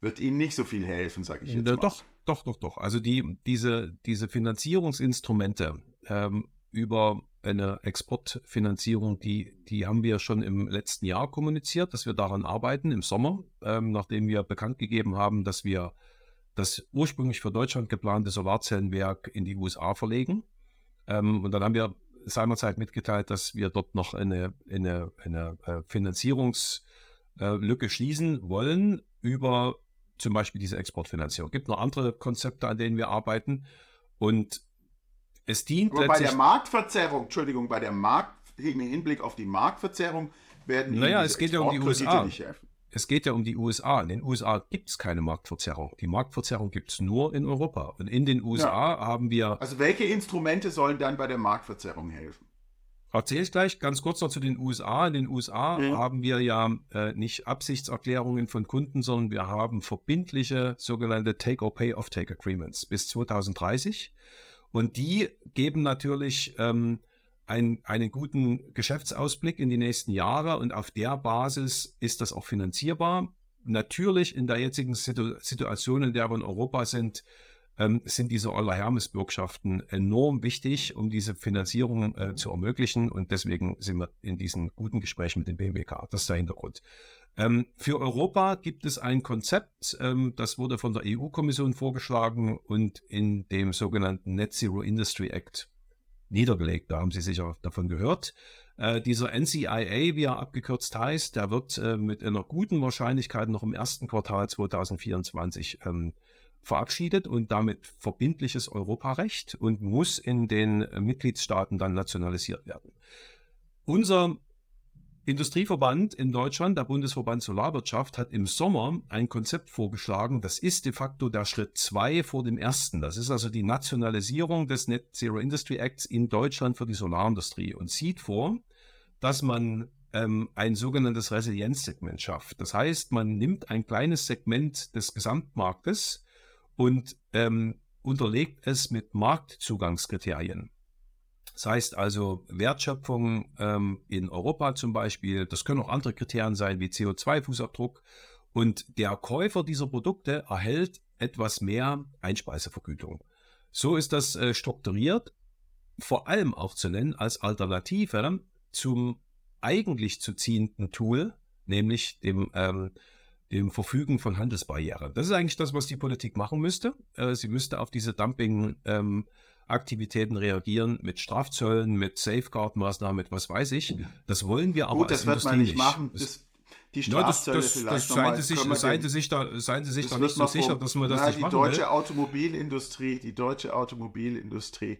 Wird Ihnen nicht so viel helfen, sage ich jetzt mal. Doch, doch, doch, doch. Also die, diese, diese Finanzierungsinstrumente ähm, über eine Exportfinanzierung, die, die haben wir schon im letzten Jahr kommuniziert, dass wir daran arbeiten im Sommer, ähm, nachdem wir bekannt gegeben haben, dass wir das ursprünglich für Deutschland geplante Solarzellenwerk in die USA verlegen. Ähm, und dann haben wir seinerzeit mitgeteilt, dass wir dort noch eine, eine, eine äh, Finanzierungslücke schließen wollen über zum Beispiel diese Exportfinanzierung. Es gibt noch andere Konzepte, an denen wir arbeiten. Und es dient Aber bei der Marktverzerrung, Entschuldigung, bei der Markt, im Hinblick auf die Marktverzerrung werden naja, es geht ja um die USA. Es geht ja um die USA. In den USA gibt es keine Marktverzerrung. Die Marktverzerrung gibt es nur in Europa. Und in den USA ja. haben wir. Also welche Instrumente sollen dann bei der Marktverzerrung helfen? Erzähle ich gleich ganz kurz noch zu den USA. In den USA mhm. haben wir ja äh, nicht Absichtserklärungen von Kunden, sondern wir haben verbindliche sogenannte Take-or-Pay-Off-Take-Agreements bis 2030. Und die geben natürlich ähm, ein, einen guten Geschäftsausblick in die nächsten Jahre und auf der Basis ist das auch finanzierbar. Natürlich in der jetzigen Situ Situation, in der wir in Europa sind, ähm, sind diese Euler Hermes Bürgschaften enorm wichtig, um diese Finanzierung äh, zu ermöglichen. Und deswegen sind wir in diesen guten Gesprächen mit dem BMWK. Das ist der Hintergrund. Ähm, für Europa gibt es ein Konzept, ähm, das wurde von der EU-Kommission vorgeschlagen und in dem sogenannten Net Zero Industry Act niedergelegt. Da haben Sie sicher davon gehört. Äh, dieser NCIA, wie er abgekürzt heißt, der wird äh, mit einer guten Wahrscheinlichkeit noch im ersten Quartal 2024 ähm, verabschiedet und damit verbindliches Europarecht und muss in den Mitgliedstaaten dann nationalisiert werden. Unser Industrieverband in Deutschland, der Bundesverband Solarwirtschaft, hat im Sommer ein Konzept vorgeschlagen. Das ist de facto der Schritt zwei vor dem ersten. Das ist also die Nationalisierung des Net Zero Industry Acts in Deutschland für die Solarindustrie und sieht vor, dass man ähm, ein sogenanntes Resilienzsegment schafft. Das heißt, man nimmt ein kleines Segment des Gesamtmarktes und ähm, unterlegt es mit Marktzugangskriterien. Das heißt also Wertschöpfung ähm, in Europa zum Beispiel, das können auch andere Kriterien sein wie CO2-Fußabdruck. Und der Käufer dieser Produkte erhält etwas mehr Einspeisevergütung. So ist das äh, strukturiert, vor allem auch zu nennen als Alternative zum eigentlich zu ziehenden Tool, nämlich dem, ähm, dem Verfügen von Handelsbarrieren. Das ist eigentlich das, was die Politik machen müsste. Äh, sie müsste auf diese Dumping ähm, Aktivitäten reagieren mit Strafzöllen, mit Safeguard-Maßnahmen, mit was weiß ich. Das wollen wir aber Gut, das wird man nicht machen. Das, die Strafzölle ja, das, das, vielleicht das seien, Sie sich, seien Sie sich da, seien Sie sich da nicht so sicher, dass man das na, nicht die machen deutsche will. Automobilindustrie, die deutsche Automobilindustrie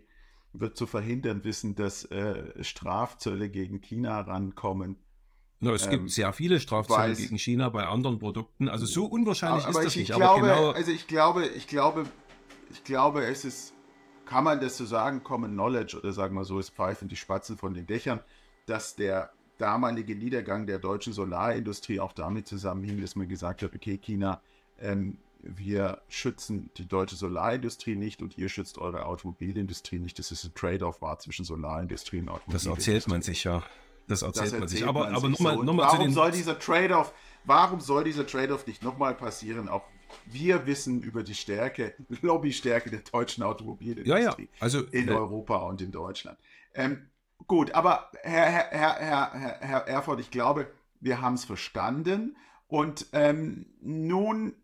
wird zu verhindern wissen, dass äh, Strafzölle gegen China rankommen. No, es ähm, gibt sehr viele Strafzölle gegen China bei anderen Produkten. Also so unwahrscheinlich aber ist das ich, nicht. Ich glaube, genau also ich glaube, ich glaube, ich glaube, es ist kann man das so sagen, Common Knowledge oder sagen wir so, es pfeifen die Spatzen von den Dächern, dass der damalige Niedergang der deutschen Solarindustrie auch damit zusammenhing, dass man gesagt hat, okay, China, ähm, wir schützen die deutsche Solarindustrie nicht und ihr schützt eure Automobilindustrie nicht. Das ist ein Trade-off war zwischen Solarindustrie und Automobilindustrie. Das erzählt man sich ja. Das erzählt, das man sich. Aber, aber nochmal so. noch warum soll dieser Trade-off, warum soll dieser Trade-off nicht nochmal passieren, auch wir wissen über die Stärke, Lobbystärke der deutschen Automobilindustrie ja, ja. Also, in äh, Europa und in Deutschland. Ähm, gut, aber Herr, Herr, Herr, Herr, Herr Erfurt, ich glaube, wir haben es verstanden. Und ähm, nun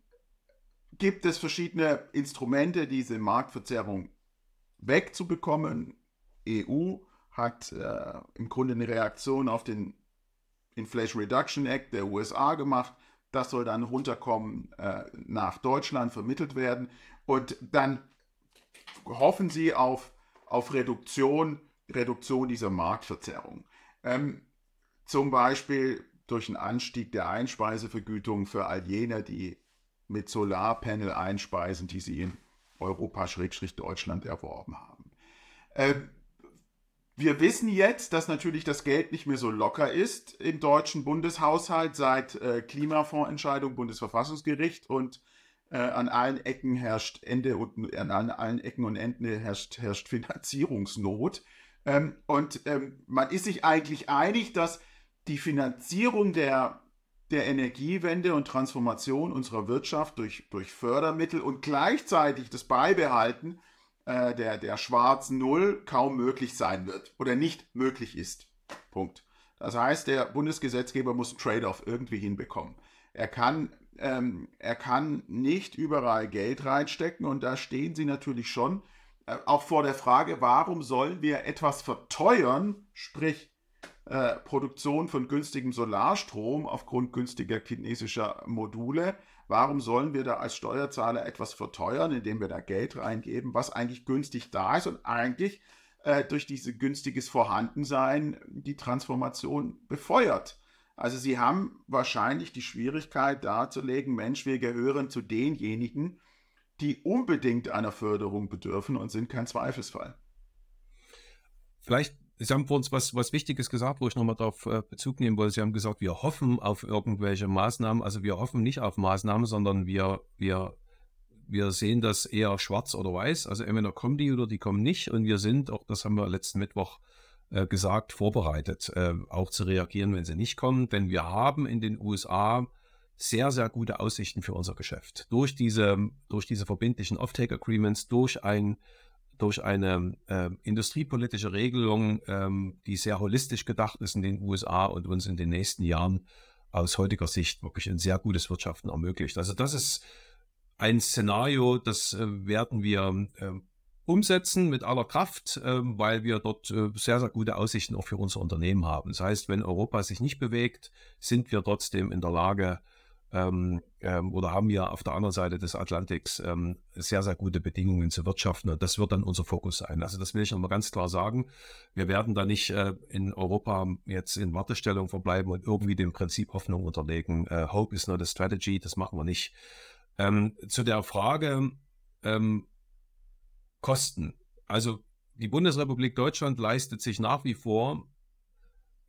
gibt es verschiedene Instrumente, diese Marktverzerrung wegzubekommen. EU hat äh, im Grunde eine Reaktion auf den Inflation Reduction Act der USA gemacht. Das soll dann runterkommen äh, nach Deutschland, vermittelt werden. Und dann hoffen sie auf, auf Reduktion, Reduktion dieser Marktverzerrung. Ähm, zum Beispiel durch einen Anstieg der Einspeisevergütung für all jene, die mit Solarpanel einspeisen, die sie in Europa-Deutschland erworben haben. Ähm, wir wissen jetzt, dass natürlich das Geld nicht mehr so locker ist im deutschen Bundeshaushalt seit äh, Klimafondsentscheidung Bundesverfassungsgericht und äh, an allen Ecken herrscht Ende und an allen Ecken und Enden herrscht, herrscht Finanzierungsnot. Ähm, und ähm, man ist sich eigentlich einig, dass die Finanzierung der, der Energiewende und Transformation unserer Wirtschaft durch, durch Fördermittel und gleichzeitig das Beibehalten äh, der, der schwarzen Null kaum möglich sein wird oder nicht möglich ist. Punkt. Das heißt, der Bundesgesetzgeber muss einen Trade-off irgendwie hinbekommen. Er kann, ähm, er kann nicht überall Geld reinstecken und da stehen Sie natürlich schon äh, auch vor der Frage, warum sollen wir etwas verteuern, sprich äh, Produktion von günstigem Solarstrom aufgrund günstiger chinesischer Module, Warum sollen wir da als Steuerzahler etwas verteuern, indem wir da Geld reingeben, was eigentlich günstig da ist und eigentlich äh, durch dieses günstiges Vorhandensein die Transformation befeuert? Also sie haben wahrscheinlich die Schwierigkeit darzulegen, Mensch, wir gehören zu denjenigen, die unbedingt einer Förderung bedürfen und sind kein Zweifelsfall. Vielleicht Sie haben vor uns was, was Wichtiges gesagt, wo ich nochmal darauf äh, Bezug nehmen wollte. Sie haben gesagt, wir hoffen auf irgendwelche Maßnahmen. Also wir hoffen nicht auf Maßnahmen, sondern wir, wir, wir sehen das eher schwarz oder weiß. Also entweder kommen die oder die kommen nicht. Und wir sind, auch das haben wir letzten Mittwoch äh, gesagt, vorbereitet, äh, auch zu reagieren, wenn sie nicht kommen. Denn wir haben in den USA sehr, sehr gute Aussichten für unser Geschäft. Durch diese, durch diese verbindlichen Offtake-Agreements, durch ein durch eine äh, industriepolitische Regelung, ähm, die sehr holistisch gedacht ist in den USA und uns in den nächsten Jahren aus heutiger Sicht wirklich ein sehr gutes Wirtschaften ermöglicht. Also das ist ein Szenario, das äh, werden wir äh, umsetzen mit aller Kraft, ähm, weil wir dort äh, sehr, sehr gute Aussichten auch für unser Unternehmen haben. Das heißt, wenn Europa sich nicht bewegt, sind wir trotzdem in der Lage, ähm, ähm, oder haben wir auf der anderen Seite des Atlantiks ähm, sehr, sehr gute Bedingungen zu wirtschaften. Und das wird dann unser Fokus sein. Also das will ich nochmal ganz klar sagen. Wir werden da nicht äh, in Europa jetzt in Wartestellung verbleiben und irgendwie dem Prinzip Hoffnung unterlegen. Äh, Hope is not a strategy, das machen wir nicht. Ähm, zu der Frage ähm, Kosten. Also die Bundesrepublik Deutschland leistet sich nach wie vor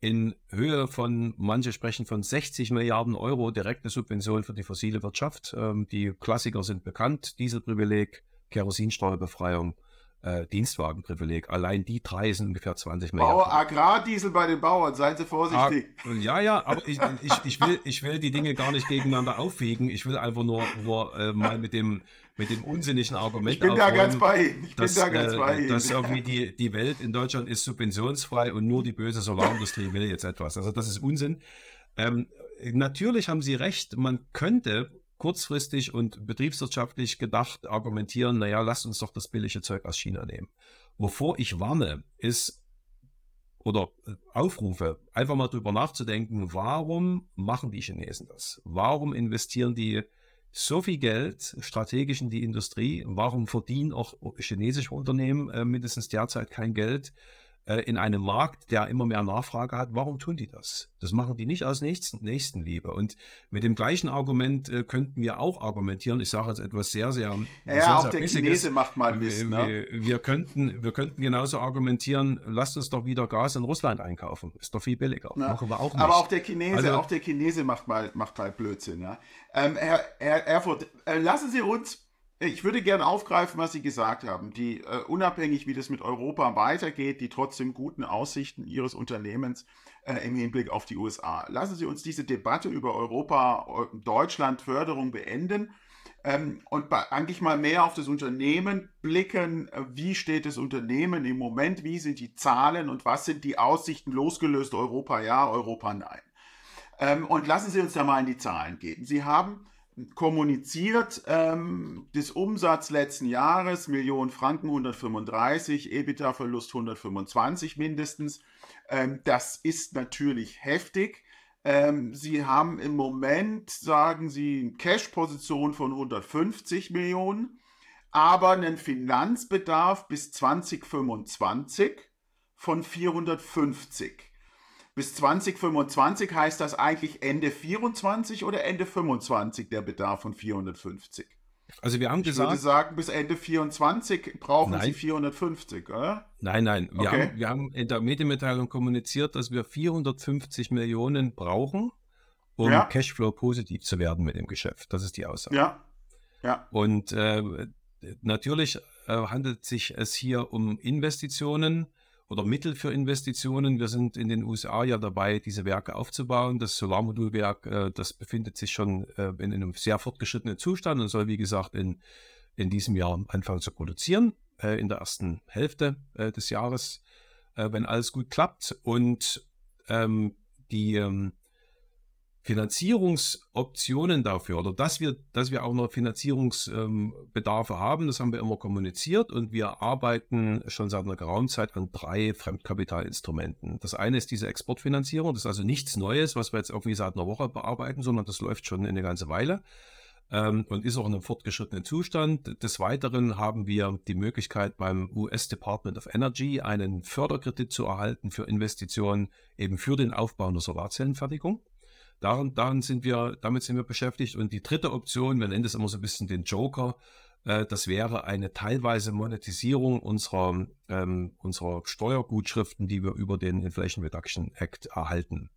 in Höhe von, manche sprechen von 60 Milliarden Euro direkte Subventionen für die fossile Wirtschaft. Ähm, die Klassiker sind bekannt, Dieselprivileg, Kerosinsteuerbefreiung, äh, Dienstwagenprivileg. Allein die drei sind ungefähr 20 Milliarden. Bauer, Agrardiesel bei den Bauern, seien Sie vorsichtig. Ah, ja, ja, aber ich, ich, ich, will, ich will die Dinge gar nicht gegeneinander aufwiegen. Ich will einfach nur, nur äh, mal mit dem, mit dem unsinnigen Argument Ich bin da ganz bei Ihnen. Ich dass, bin da ganz äh, bei Ihnen. Dass irgendwie die, die Welt in Deutschland ist subventionsfrei und nur die böse Solarindustrie will jetzt etwas. Also das ist Unsinn. Ähm, natürlich haben Sie recht, man könnte kurzfristig und betriebswirtschaftlich gedacht argumentieren, naja, lasst uns doch das billige Zeug aus China nehmen. Wovor ich warne, ist oder äh, aufrufe, einfach mal drüber nachzudenken, warum machen die Chinesen das? Warum investieren die so viel Geld strategisch in die Industrie? Warum verdienen auch chinesische Unternehmen äh, mindestens derzeit kein Geld? Äh, in einem Markt, der immer mehr Nachfrage hat, warum tun die das? Das machen die nicht aus Nächsten, Nächstenliebe. Und mit dem gleichen Argument äh, könnten wir auch argumentieren. Ich sage jetzt etwas sehr, sehr. Ja, sehr, auch sehr der Chinese macht mal Mist. Ne? Wir, wir, könnten, wir könnten genauso argumentieren, lasst uns doch wieder Gas in Russland einkaufen. Ist doch viel billiger. Ja. Machen wir auch nicht. Aber auch der Chinese, also, auch der Chinese macht mal, macht mal Blödsinn. Ja? Ähm, Herr, Herr Erfurt, äh, lassen Sie uns ich würde gerne aufgreifen, was Sie gesagt haben. Die, äh, unabhängig wie das mit Europa weitergeht, die trotzdem guten Aussichten Ihres Unternehmens äh, im Hinblick auf die USA. Lassen Sie uns diese Debatte über Europa, Deutschland, Förderung beenden ähm, und bei, eigentlich mal mehr auf das Unternehmen blicken. Äh, wie steht das Unternehmen im Moment? Wie sind die Zahlen und was sind die Aussichten losgelöst Europa ja, Europa nein? Ähm, und lassen Sie uns da mal in die Zahlen gehen. Sie haben kommuniziert, ähm, des Umsatz letzten Jahres, Millionen Franken 135, EBITDA-Verlust 125 mindestens. Ähm, das ist natürlich heftig. Ähm, Sie haben im Moment, sagen Sie, Cash-Position von 150 Millionen, aber einen Finanzbedarf bis 2025 von 450. Bis 2025 heißt das eigentlich Ende 24 oder Ende 25 der Bedarf von 450? Also wir haben ich gesagt. Ich würde sagen, bis Ende 24 brauchen nein. Sie 450, oder? Nein, nein. Wir, okay. haben, wir haben in der Medienmitteilung kommuniziert, dass wir 450 Millionen brauchen, um ja. Cashflow positiv zu werden mit dem Geschäft. Das ist die Aussage. Ja. ja. Und äh, natürlich äh, handelt sich es hier um Investitionen oder Mittel für Investitionen. Wir sind in den USA ja dabei, diese Werke aufzubauen. Das Solarmodulwerk, äh, das befindet sich schon äh, in einem sehr fortgeschrittenen Zustand und soll, wie gesagt, in, in diesem Jahr anfangen zu produzieren, äh, in der ersten Hälfte äh, des Jahres, äh, wenn alles gut klappt. Und ähm, die, ähm, Finanzierungsoptionen dafür oder dass wir, dass wir auch noch Finanzierungsbedarfe haben, das haben wir immer kommuniziert und wir arbeiten schon seit einer geraumen Zeit an drei Fremdkapitalinstrumenten. Das eine ist diese Exportfinanzierung, das ist also nichts Neues, was wir jetzt irgendwie seit einer Woche bearbeiten, sondern das läuft schon eine ganze Weile ähm, und ist auch in einem fortgeschrittenen Zustand. Des Weiteren haben wir die Möglichkeit beim US Department of Energy einen Förderkredit zu erhalten für Investitionen eben für den Aufbau einer Solarzellenfertigung. Daran, daran sind wir, damit sind wir beschäftigt. Und die dritte Option, wir nennen das immer so ein bisschen den Joker, äh, das wäre eine teilweise Monetisierung unserer, ähm, unserer Steuergutschriften, die wir über den Inflation Reduction Act erhalten.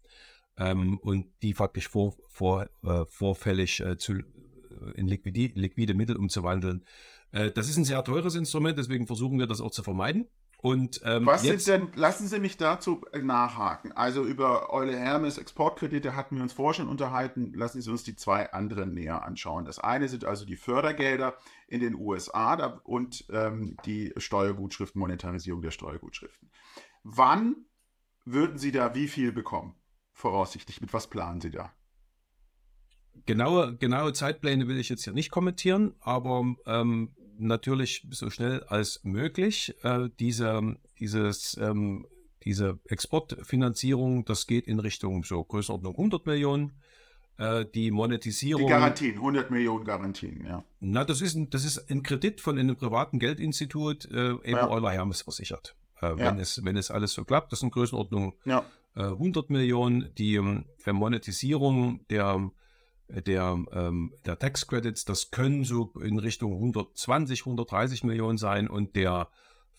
Ähm, und die faktisch vor, vor, äh, vorfällig äh, zu, äh, in liquide, liquide Mittel umzuwandeln. Äh, das ist ein sehr teures Instrument, deswegen versuchen wir das auch zu vermeiden. Und, ähm, Was jetzt, sind denn, lassen Sie mich dazu nachhaken. Also über Eule Hermes Exportkredite hatten wir uns vorher schon unterhalten. Lassen Sie uns die zwei anderen näher anschauen. Das eine sind also die Fördergelder in den USA und ähm, die Steuergutschriften, Monetarisierung der Steuergutschriften. Wann würden Sie da wie viel bekommen? Voraussichtlich, mit was planen Sie da? Genaue, genaue Zeitpläne will ich jetzt hier nicht kommentieren, aber ähm, natürlich so schnell als möglich. Äh, diese, dieses, ähm, diese Exportfinanzierung, das geht in Richtung so Größenordnung 100 Millionen. äh, die Monetisierung. Die Garantien, 100 Millionen Garantien, ja. Na, das ist ein, das ist ein Kredit von einem privaten Geldinstitut, äh, eben ja. Euler Hermes versichert. Äh, ja. wenn, es, wenn es alles so klappt, das sind Größenordnung ja. 100 äh, Millionen. Die ähm, Monetisierung der der, ähm, der Tax Credits, das können so in Richtung 120, 130 Millionen sein und der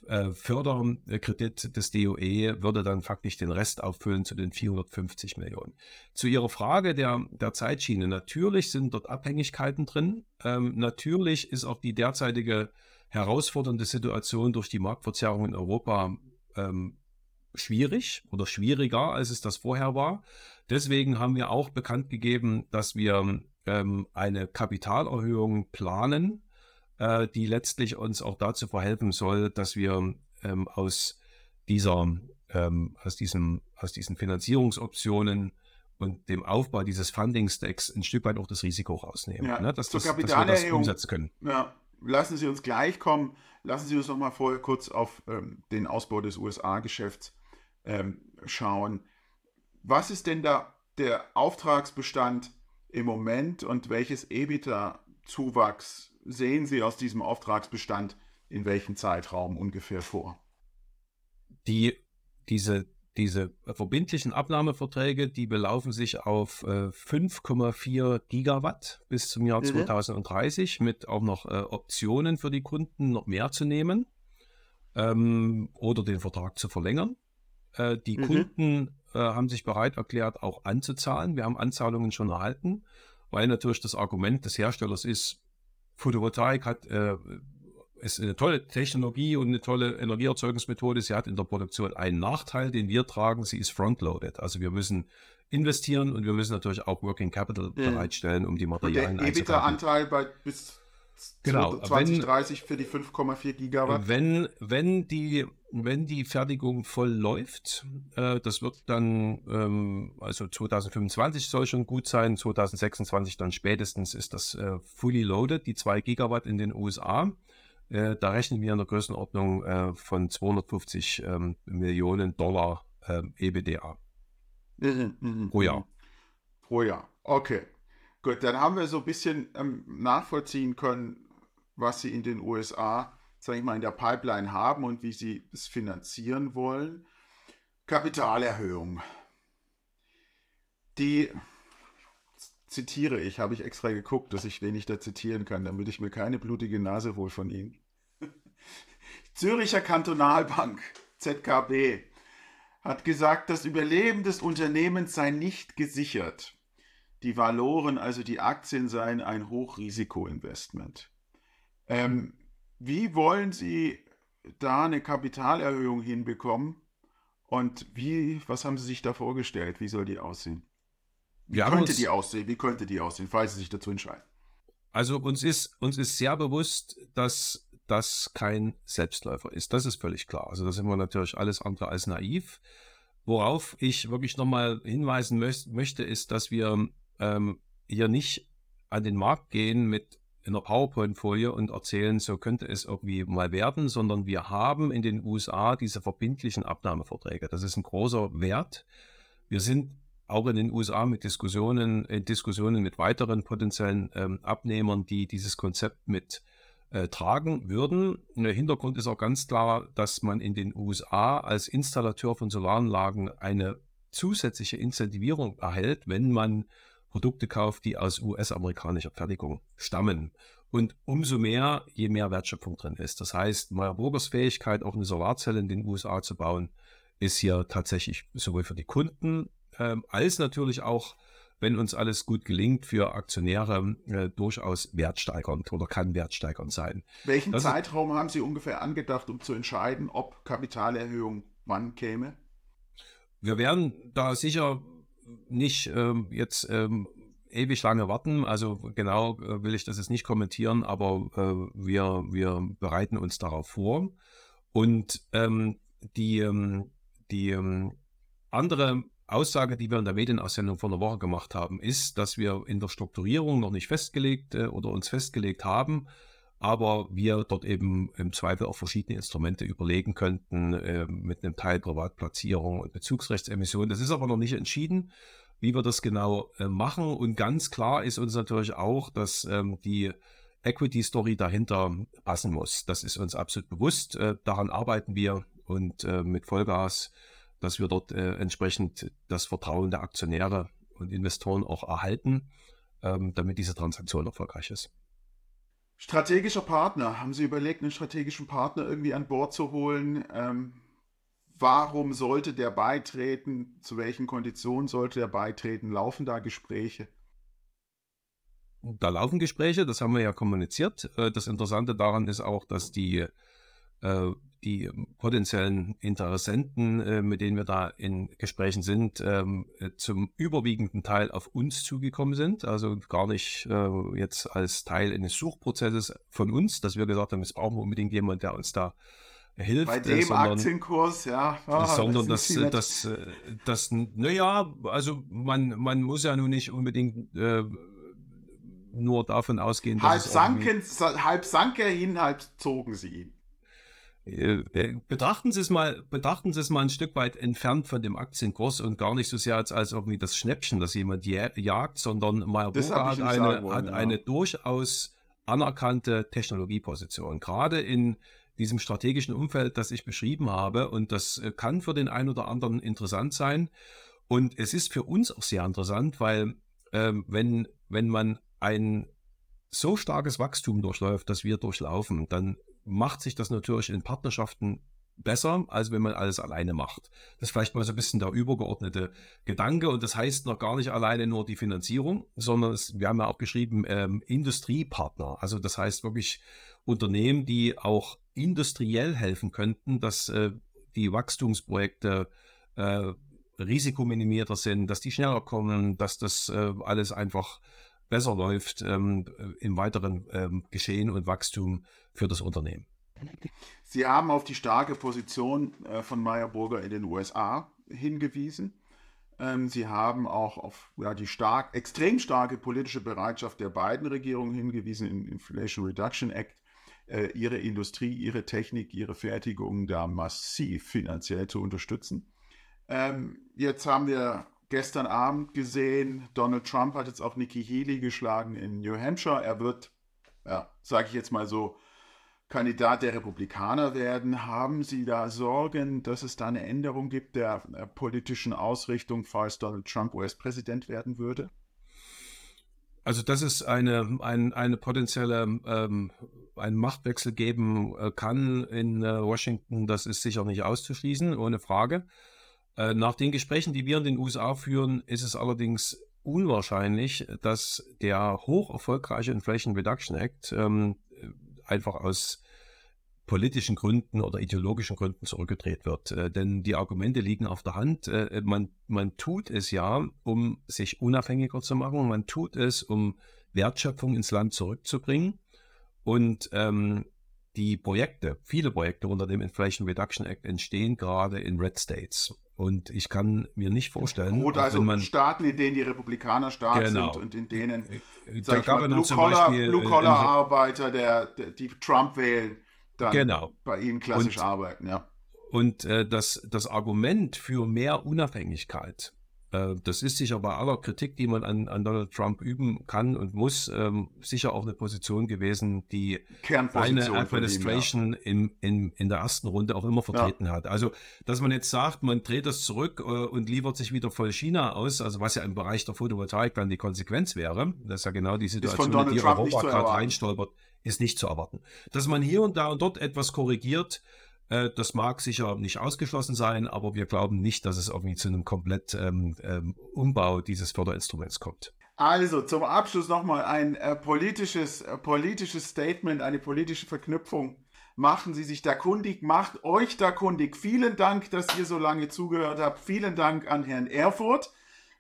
äh, Förderkredit des DOE würde dann faktisch den Rest auffüllen zu den 450 Millionen. Zu Ihrer Frage der, der Zeitschiene. Natürlich sind dort Abhängigkeiten drin. Ähm, natürlich ist auch die derzeitige herausfordernde Situation durch die Marktverzerrung in Europa ähm, schwierig oder schwieriger, als es das vorher war. Deswegen haben wir auch bekannt gegeben, dass wir ähm, eine Kapitalerhöhung planen, äh, die letztlich uns auch dazu verhelfen soll, dass wir ähm, aus dieser, ähm, aus diesem, aus diesen Finanzierungsoptionen und dem Aufbau dieses Funding-Stacks ein Stück weit auch das Risiko rausnehmen, ja, ne? dass, das, dass wir das umsetzen können. Ja, lassen Sie uns gleich kommen. Lassen Sie uns noch mal vorher kurz auf ähm, den Ausbau des USA-Geschäfts ähm, schauen. Was ist denn da der Auftragsbestand im Moment und welches EBITDA-Zuwachs sehen Sie aus diesem Auftragsbestand in welchem Zeitraum ungefähr vor? Die, diese, diese verbindlichen Abnahmeverträge, die belaufen sich auf äh, 5,4 Gigawatt bis zum Jahr mhm. 2030 mit auch noch äh, Optionen für die Kunden noch mehr zu nehmen ähm, oder den Vertrag zu verlängern. Äh, die mhm. Kunden äh, haben sich bereit erklärt, auch anzuzahlen. Wir haben Anzahlungen schon erhalten, weil natürlich das Argument des Herstellers ist, Photovoltaik hat äh, ist eine tolle Technologie und eine tolle Energieerzeugungsmethode. Sie hat in der Produktion einen Nachteil, den wir tragen. Sie ist frontloaded. Also wir müssen investieren und wir müssen natürlich auch Working Capital bereitstellen, um die Materialien und der EBITDA-Anteil bei bis genau, 2030 wenn, für die 5,4 Gigawatt. Wenn, wenn, die, wenn die Fertigung voll läuft, äh, das wird dann, ähm, also 2025 soll schon gut sein, 2026 dann spätestens ist das äh, fully loaded, die 2 Gigawatt in den USA. Äh, da rechnen wir in der Größenordnung äh, von 250 ähm, Millionen Dollar ähm, EBDA. Mhm, mh, pro Jahr. Pro Jahr, okay. Gut, dann haben wir so ein bisschen ähm, nachvollziehen können, was Sie in den USA, sage ich mal, in der Pipeline haben und wie Sie es finanzieren wollen. Kapitalerhöhung. Die zitiere ich, habe ich extra geguckt, dass ich wenig da zitieren kann, damit ich mir keine blutige Nase wohl von Ihnen. Züricher Kantonalbank, ZKB, hat gesagt, das Überleben des Unternehmens sei nicht gesichert. Die Valoren, also die Aktien, seien ein Hochrisikoinvestment. Ähm, wie wollen Sie da eine Kapitalerhöhung hinbekommen? Und wie, was haben Sie sich da vorgestellt? Wie soll die aussehen? Wie Wir könnte die aussehen? Wie könnte die aussehen, falls Sie sich dazu entscheiden? Also uns ist, uns ist sehr bewusst, dass das kein Selbstläufer ist. Das ist völlig klar. Also da sind wir natürlich alles andere als naiv. Worauf ich wirklich nochmal hinweisen möchte, ist, dass wir ähm, hier nicht an den Markt gehen mit einer PowerPoint-Folie und erzählen, so könnte es irgendwie mal werden, sondern wir haben in den USA diese verbindlichen Abnahmeverträge. Das ist ein großer Wert. Wir sind auch in den USA mit Diskussionen, in Diskussionen mit weiteren potenziellen ähm, Abnehmern, die dieses Konzept mit äh, tragen würden. Der Hintergrund ist auch ganz klar, dass man in den USA als Installateur von Solaranlagen eine zusätzliche Incentivierung erhält, wenn man Produkte kauft, die aus US-amerikanischer Fertigung stammen. Und umso mehr, je mehr Wertschöpfung drin ist. Das heißt, Meyer Burgers Fähigkeit, auch eine Solarzelle in den USA zu bauen, ist hier tatsächlich sowohl für die Kunden äh, als natürlich auch, wenn uns alles gut gelingt, für Aktionäre äh, durchaus wertsteigernd oder kann wertsteigernd sein. Welchen das Zeitraum haben Sie ungefähr angedacht, um zu entscheiden, ob Kapitalerhöhung wann käme? Wir werden da sicher nicht ähm, jetzt ähm, ewig lange warten. Also genau äh, will ich das jetzt nicht kommentieren, aber äh, wir, wir bereiten uns darauf vor. Und ähm, die, ähm, die ähm, andere Aussage, die wir in der Medienaussendung vor einer Woche gemacht haben, ist, dass wir in der Strukturierung noch nicht festgelegt äh, oder uns festgelegt haben, aber wir dort eben im Zweifel auch verschiedene Instrumente überlegen könnten äh, mit einem Teil Privatplatzierung und Bezugsrechtsemission. Das ist aber noch nicht entschieden. wie wir das genau äh, machen. Und ganz klar ist uns natürlich auch, dass ähm, die Equity Story dahinter passen muss. Das ist uns absolut bewusst. Äh, daran arbeiten wir und äh, mit Vollgas, dass wir dort äh, entsprechend das Vertrauen der Aktionäre und Investoren auch erhalten, ähm, damit diese Transaktion erfolgreich ist. Strategischer Partner. Haben Sie überlegt, einen strategischen Partner irgendwie an Bord zu holen? Ähm, warum sollte der beitreten? Zu welchen Konditionen sollte er beitreten? Laufen da Gespräche? Da laufen Gespräche, das haben wir ja kommuniziert. Äh, das Interessante daran ist auch, dass die äh, die potenziellen Interessenten, äh, mit denen wir da in Gesprächen sind, ähm, äh, zum überwiegenden Teil auf uns zugekommen sind. Also gar nicht äh, jetzt als Teil eines Suchprozesses von uns, dass wir gesagt haben, es brauchen wir unbedingt jemanden, der uns da hilft. Bei dem sondern, Aktienkurs, ja. Ah, sondern das, das, das, das, naja, also man, man muss ja nun nicht unbedingt äh, nur davon ausgehen, dass halb sanken, halb sank er ihn, halb zogen sie ihn. Äh, äh, betrachten Sie es mal, betrachten Sie es mal ein Stück weit entfernt von dem Aktienkurs und gar nicht so sehr als, als irgendwie das Schnäppchen, das jemand jagt, sondern Meyer Burger hat, eine, wollen, hat ja. eine durchaus anerkannte Technologieposition. Gerade in diesem strategischen Umfeld, das ich beschrieben habe. Und das äh, kann für den einen oder anderen interessant sein. Und es ist für uns auch sehr interessant, weil ähm, wenn, wenn man ein so starkes Wachstum durchläuft, das wir durchlaufen, dann macht sich das natürlich in Partnerschaften besser, als wenn man alles alleine macht. Das ist vielleicht mal so ein bisschen der übergeordnete Gedanke und das heißt noch gar nicht alleine nur die Finanzierung, sondern es, wir haben ja auch geschrieben ähm, Industriepartner. Also das heißt wirklich Unternehmen, die auch industriell helfen könnten, dass äh, die Wachstumsprojekte äh, risikominimierter sind, dass die schneller kommen, dass das äh, alles einfach besser läuft ähm, im weiteren ähm, Geschehen und Wachstum für das Unternehmen. Sie haben auf die starke Position äh, von Meyer Burger in den USA hingewiesen. Ähm, Sie haben auch auf ja, die stark, extrem starke politische Bereitschaft der beiden Regierungen hingewiesen im Inflation Reduction Act, äh, ihre Industrie, ihre Technik, ihre Fertigung da massiv finanziell zu unterstützen. Ähm, jetzt haben wir gestern Abend gesehen, Donald Trump hat jetzt auch Nikki Haley geschlagen in New Hampshire. Er wird, ja, sage ich jetzt mal so, Kandidat der Republikaner werden. Haben Sie da Sorgen, dass es da eine Änderung gibt der, der politischen Ausrichtung, falls Donald Trump US-Präsident werden würde? Also, dass es eine, ein, eine potenzielle ähm, einen Machtwechsel geben äh, kann in äh, Washington, das ist sicher nicht auszuschließen, ohne Frage. Äh, nach den Gesprächen, die wir in den USA führen, ist es allerdings unwahrscheinlich, dass der hoch erfolgreiche Inflation Reduction Act ähm, einfach aus politischen Gründen oder ideologischen Gründen zurückgedreht wird. Äh, denn die Argumente liegen auf der Hand. Äh, man, man tut es ja, um sich unabhängiger zu machen. Man tut es, um Wertschöpfung ins Land zurückzubringen. Und ähm, die Projekte, viele Projekte unter dem Inflation Reduction Act entstehen gerade in Red States. Und ich kann mir nicht vorstellen, Rot, also man, Staaten, in denen die Republikaner stark genau. sind und in denen äh, sag ich mal, Blue-Collar-Arbeiter, der, der, die Trump wählen, dann genau. bei ihnen klassisch und, arbeiten. Ja. Und äh, das, das Argument für mehr Unabhängigkeit äh, das ist sicher bei aller Kritik, die man an, an Donald Trump üben kann und muss, ähm, sicher auch eine Position gewesen, die eine Administration ihm, ja. in, in, in der ersten Runde auch immer vertreten ja. hat. Also, dass man jetzt sagt, man dreht das zurück äh, und liefert sich wieder voll China aus, also was ja im Bereich der Photovoltaik dann die Konsequenz wäre, das ist ja genau die Situation, in die Trump Europa gerade reinstolpert, ist nicht zu erwarten. Dass man hier und da und dort etwas korrigiert, äh, das mag sicher nicht ausgeschlossen sein, aber wir glauben nicht, dass es irgendwie zu einem komplett ähm, ähm, Umbau dieses Förderinstruments kommt. Also zum Abschluss nochmal ein äh, politisches, äh, politisches Statement, eine politische Verknüpfung. Machen Sie sich da kundig, macht euch da kundig. Vielen Dank, dass ihr so lange zugehört habt. Vielen Dank an Herrn Erfurt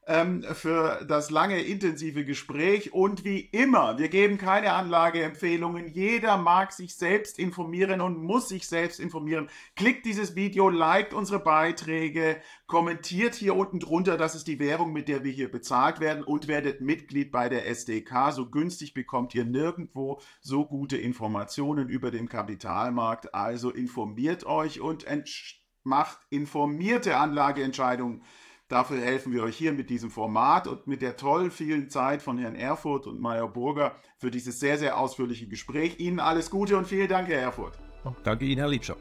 ähm, für das lange, intensive Gespräch. Und wie immer, wir geben keine Anlageempfehlungen. Jeder mag sich selbst informieren und muss sich selbst informieren. Klickt dieses Video, liked unsere Beiträge, kommentiert hier unten drunter, das ist die Währung, mit der wir hier bezahlt werden und werdet Mitglied bei der SDK. So günstig bekommt ihr nirgendwo so gute Informationen über den Kapitalmarkt. Also informiert euch und macht informierte Anlageentscheidungen Dafür helfen wir euch hier mit diesem Format und mit der tollen vielen Zeit von Herrn Erfurt und Meyer Burger für dieses sehr, sehr ausführliche Gespräch. Ihnen alles Gute und vielen Dank, Herr Erfurt. Danke Ihnen, Herr Liebscher.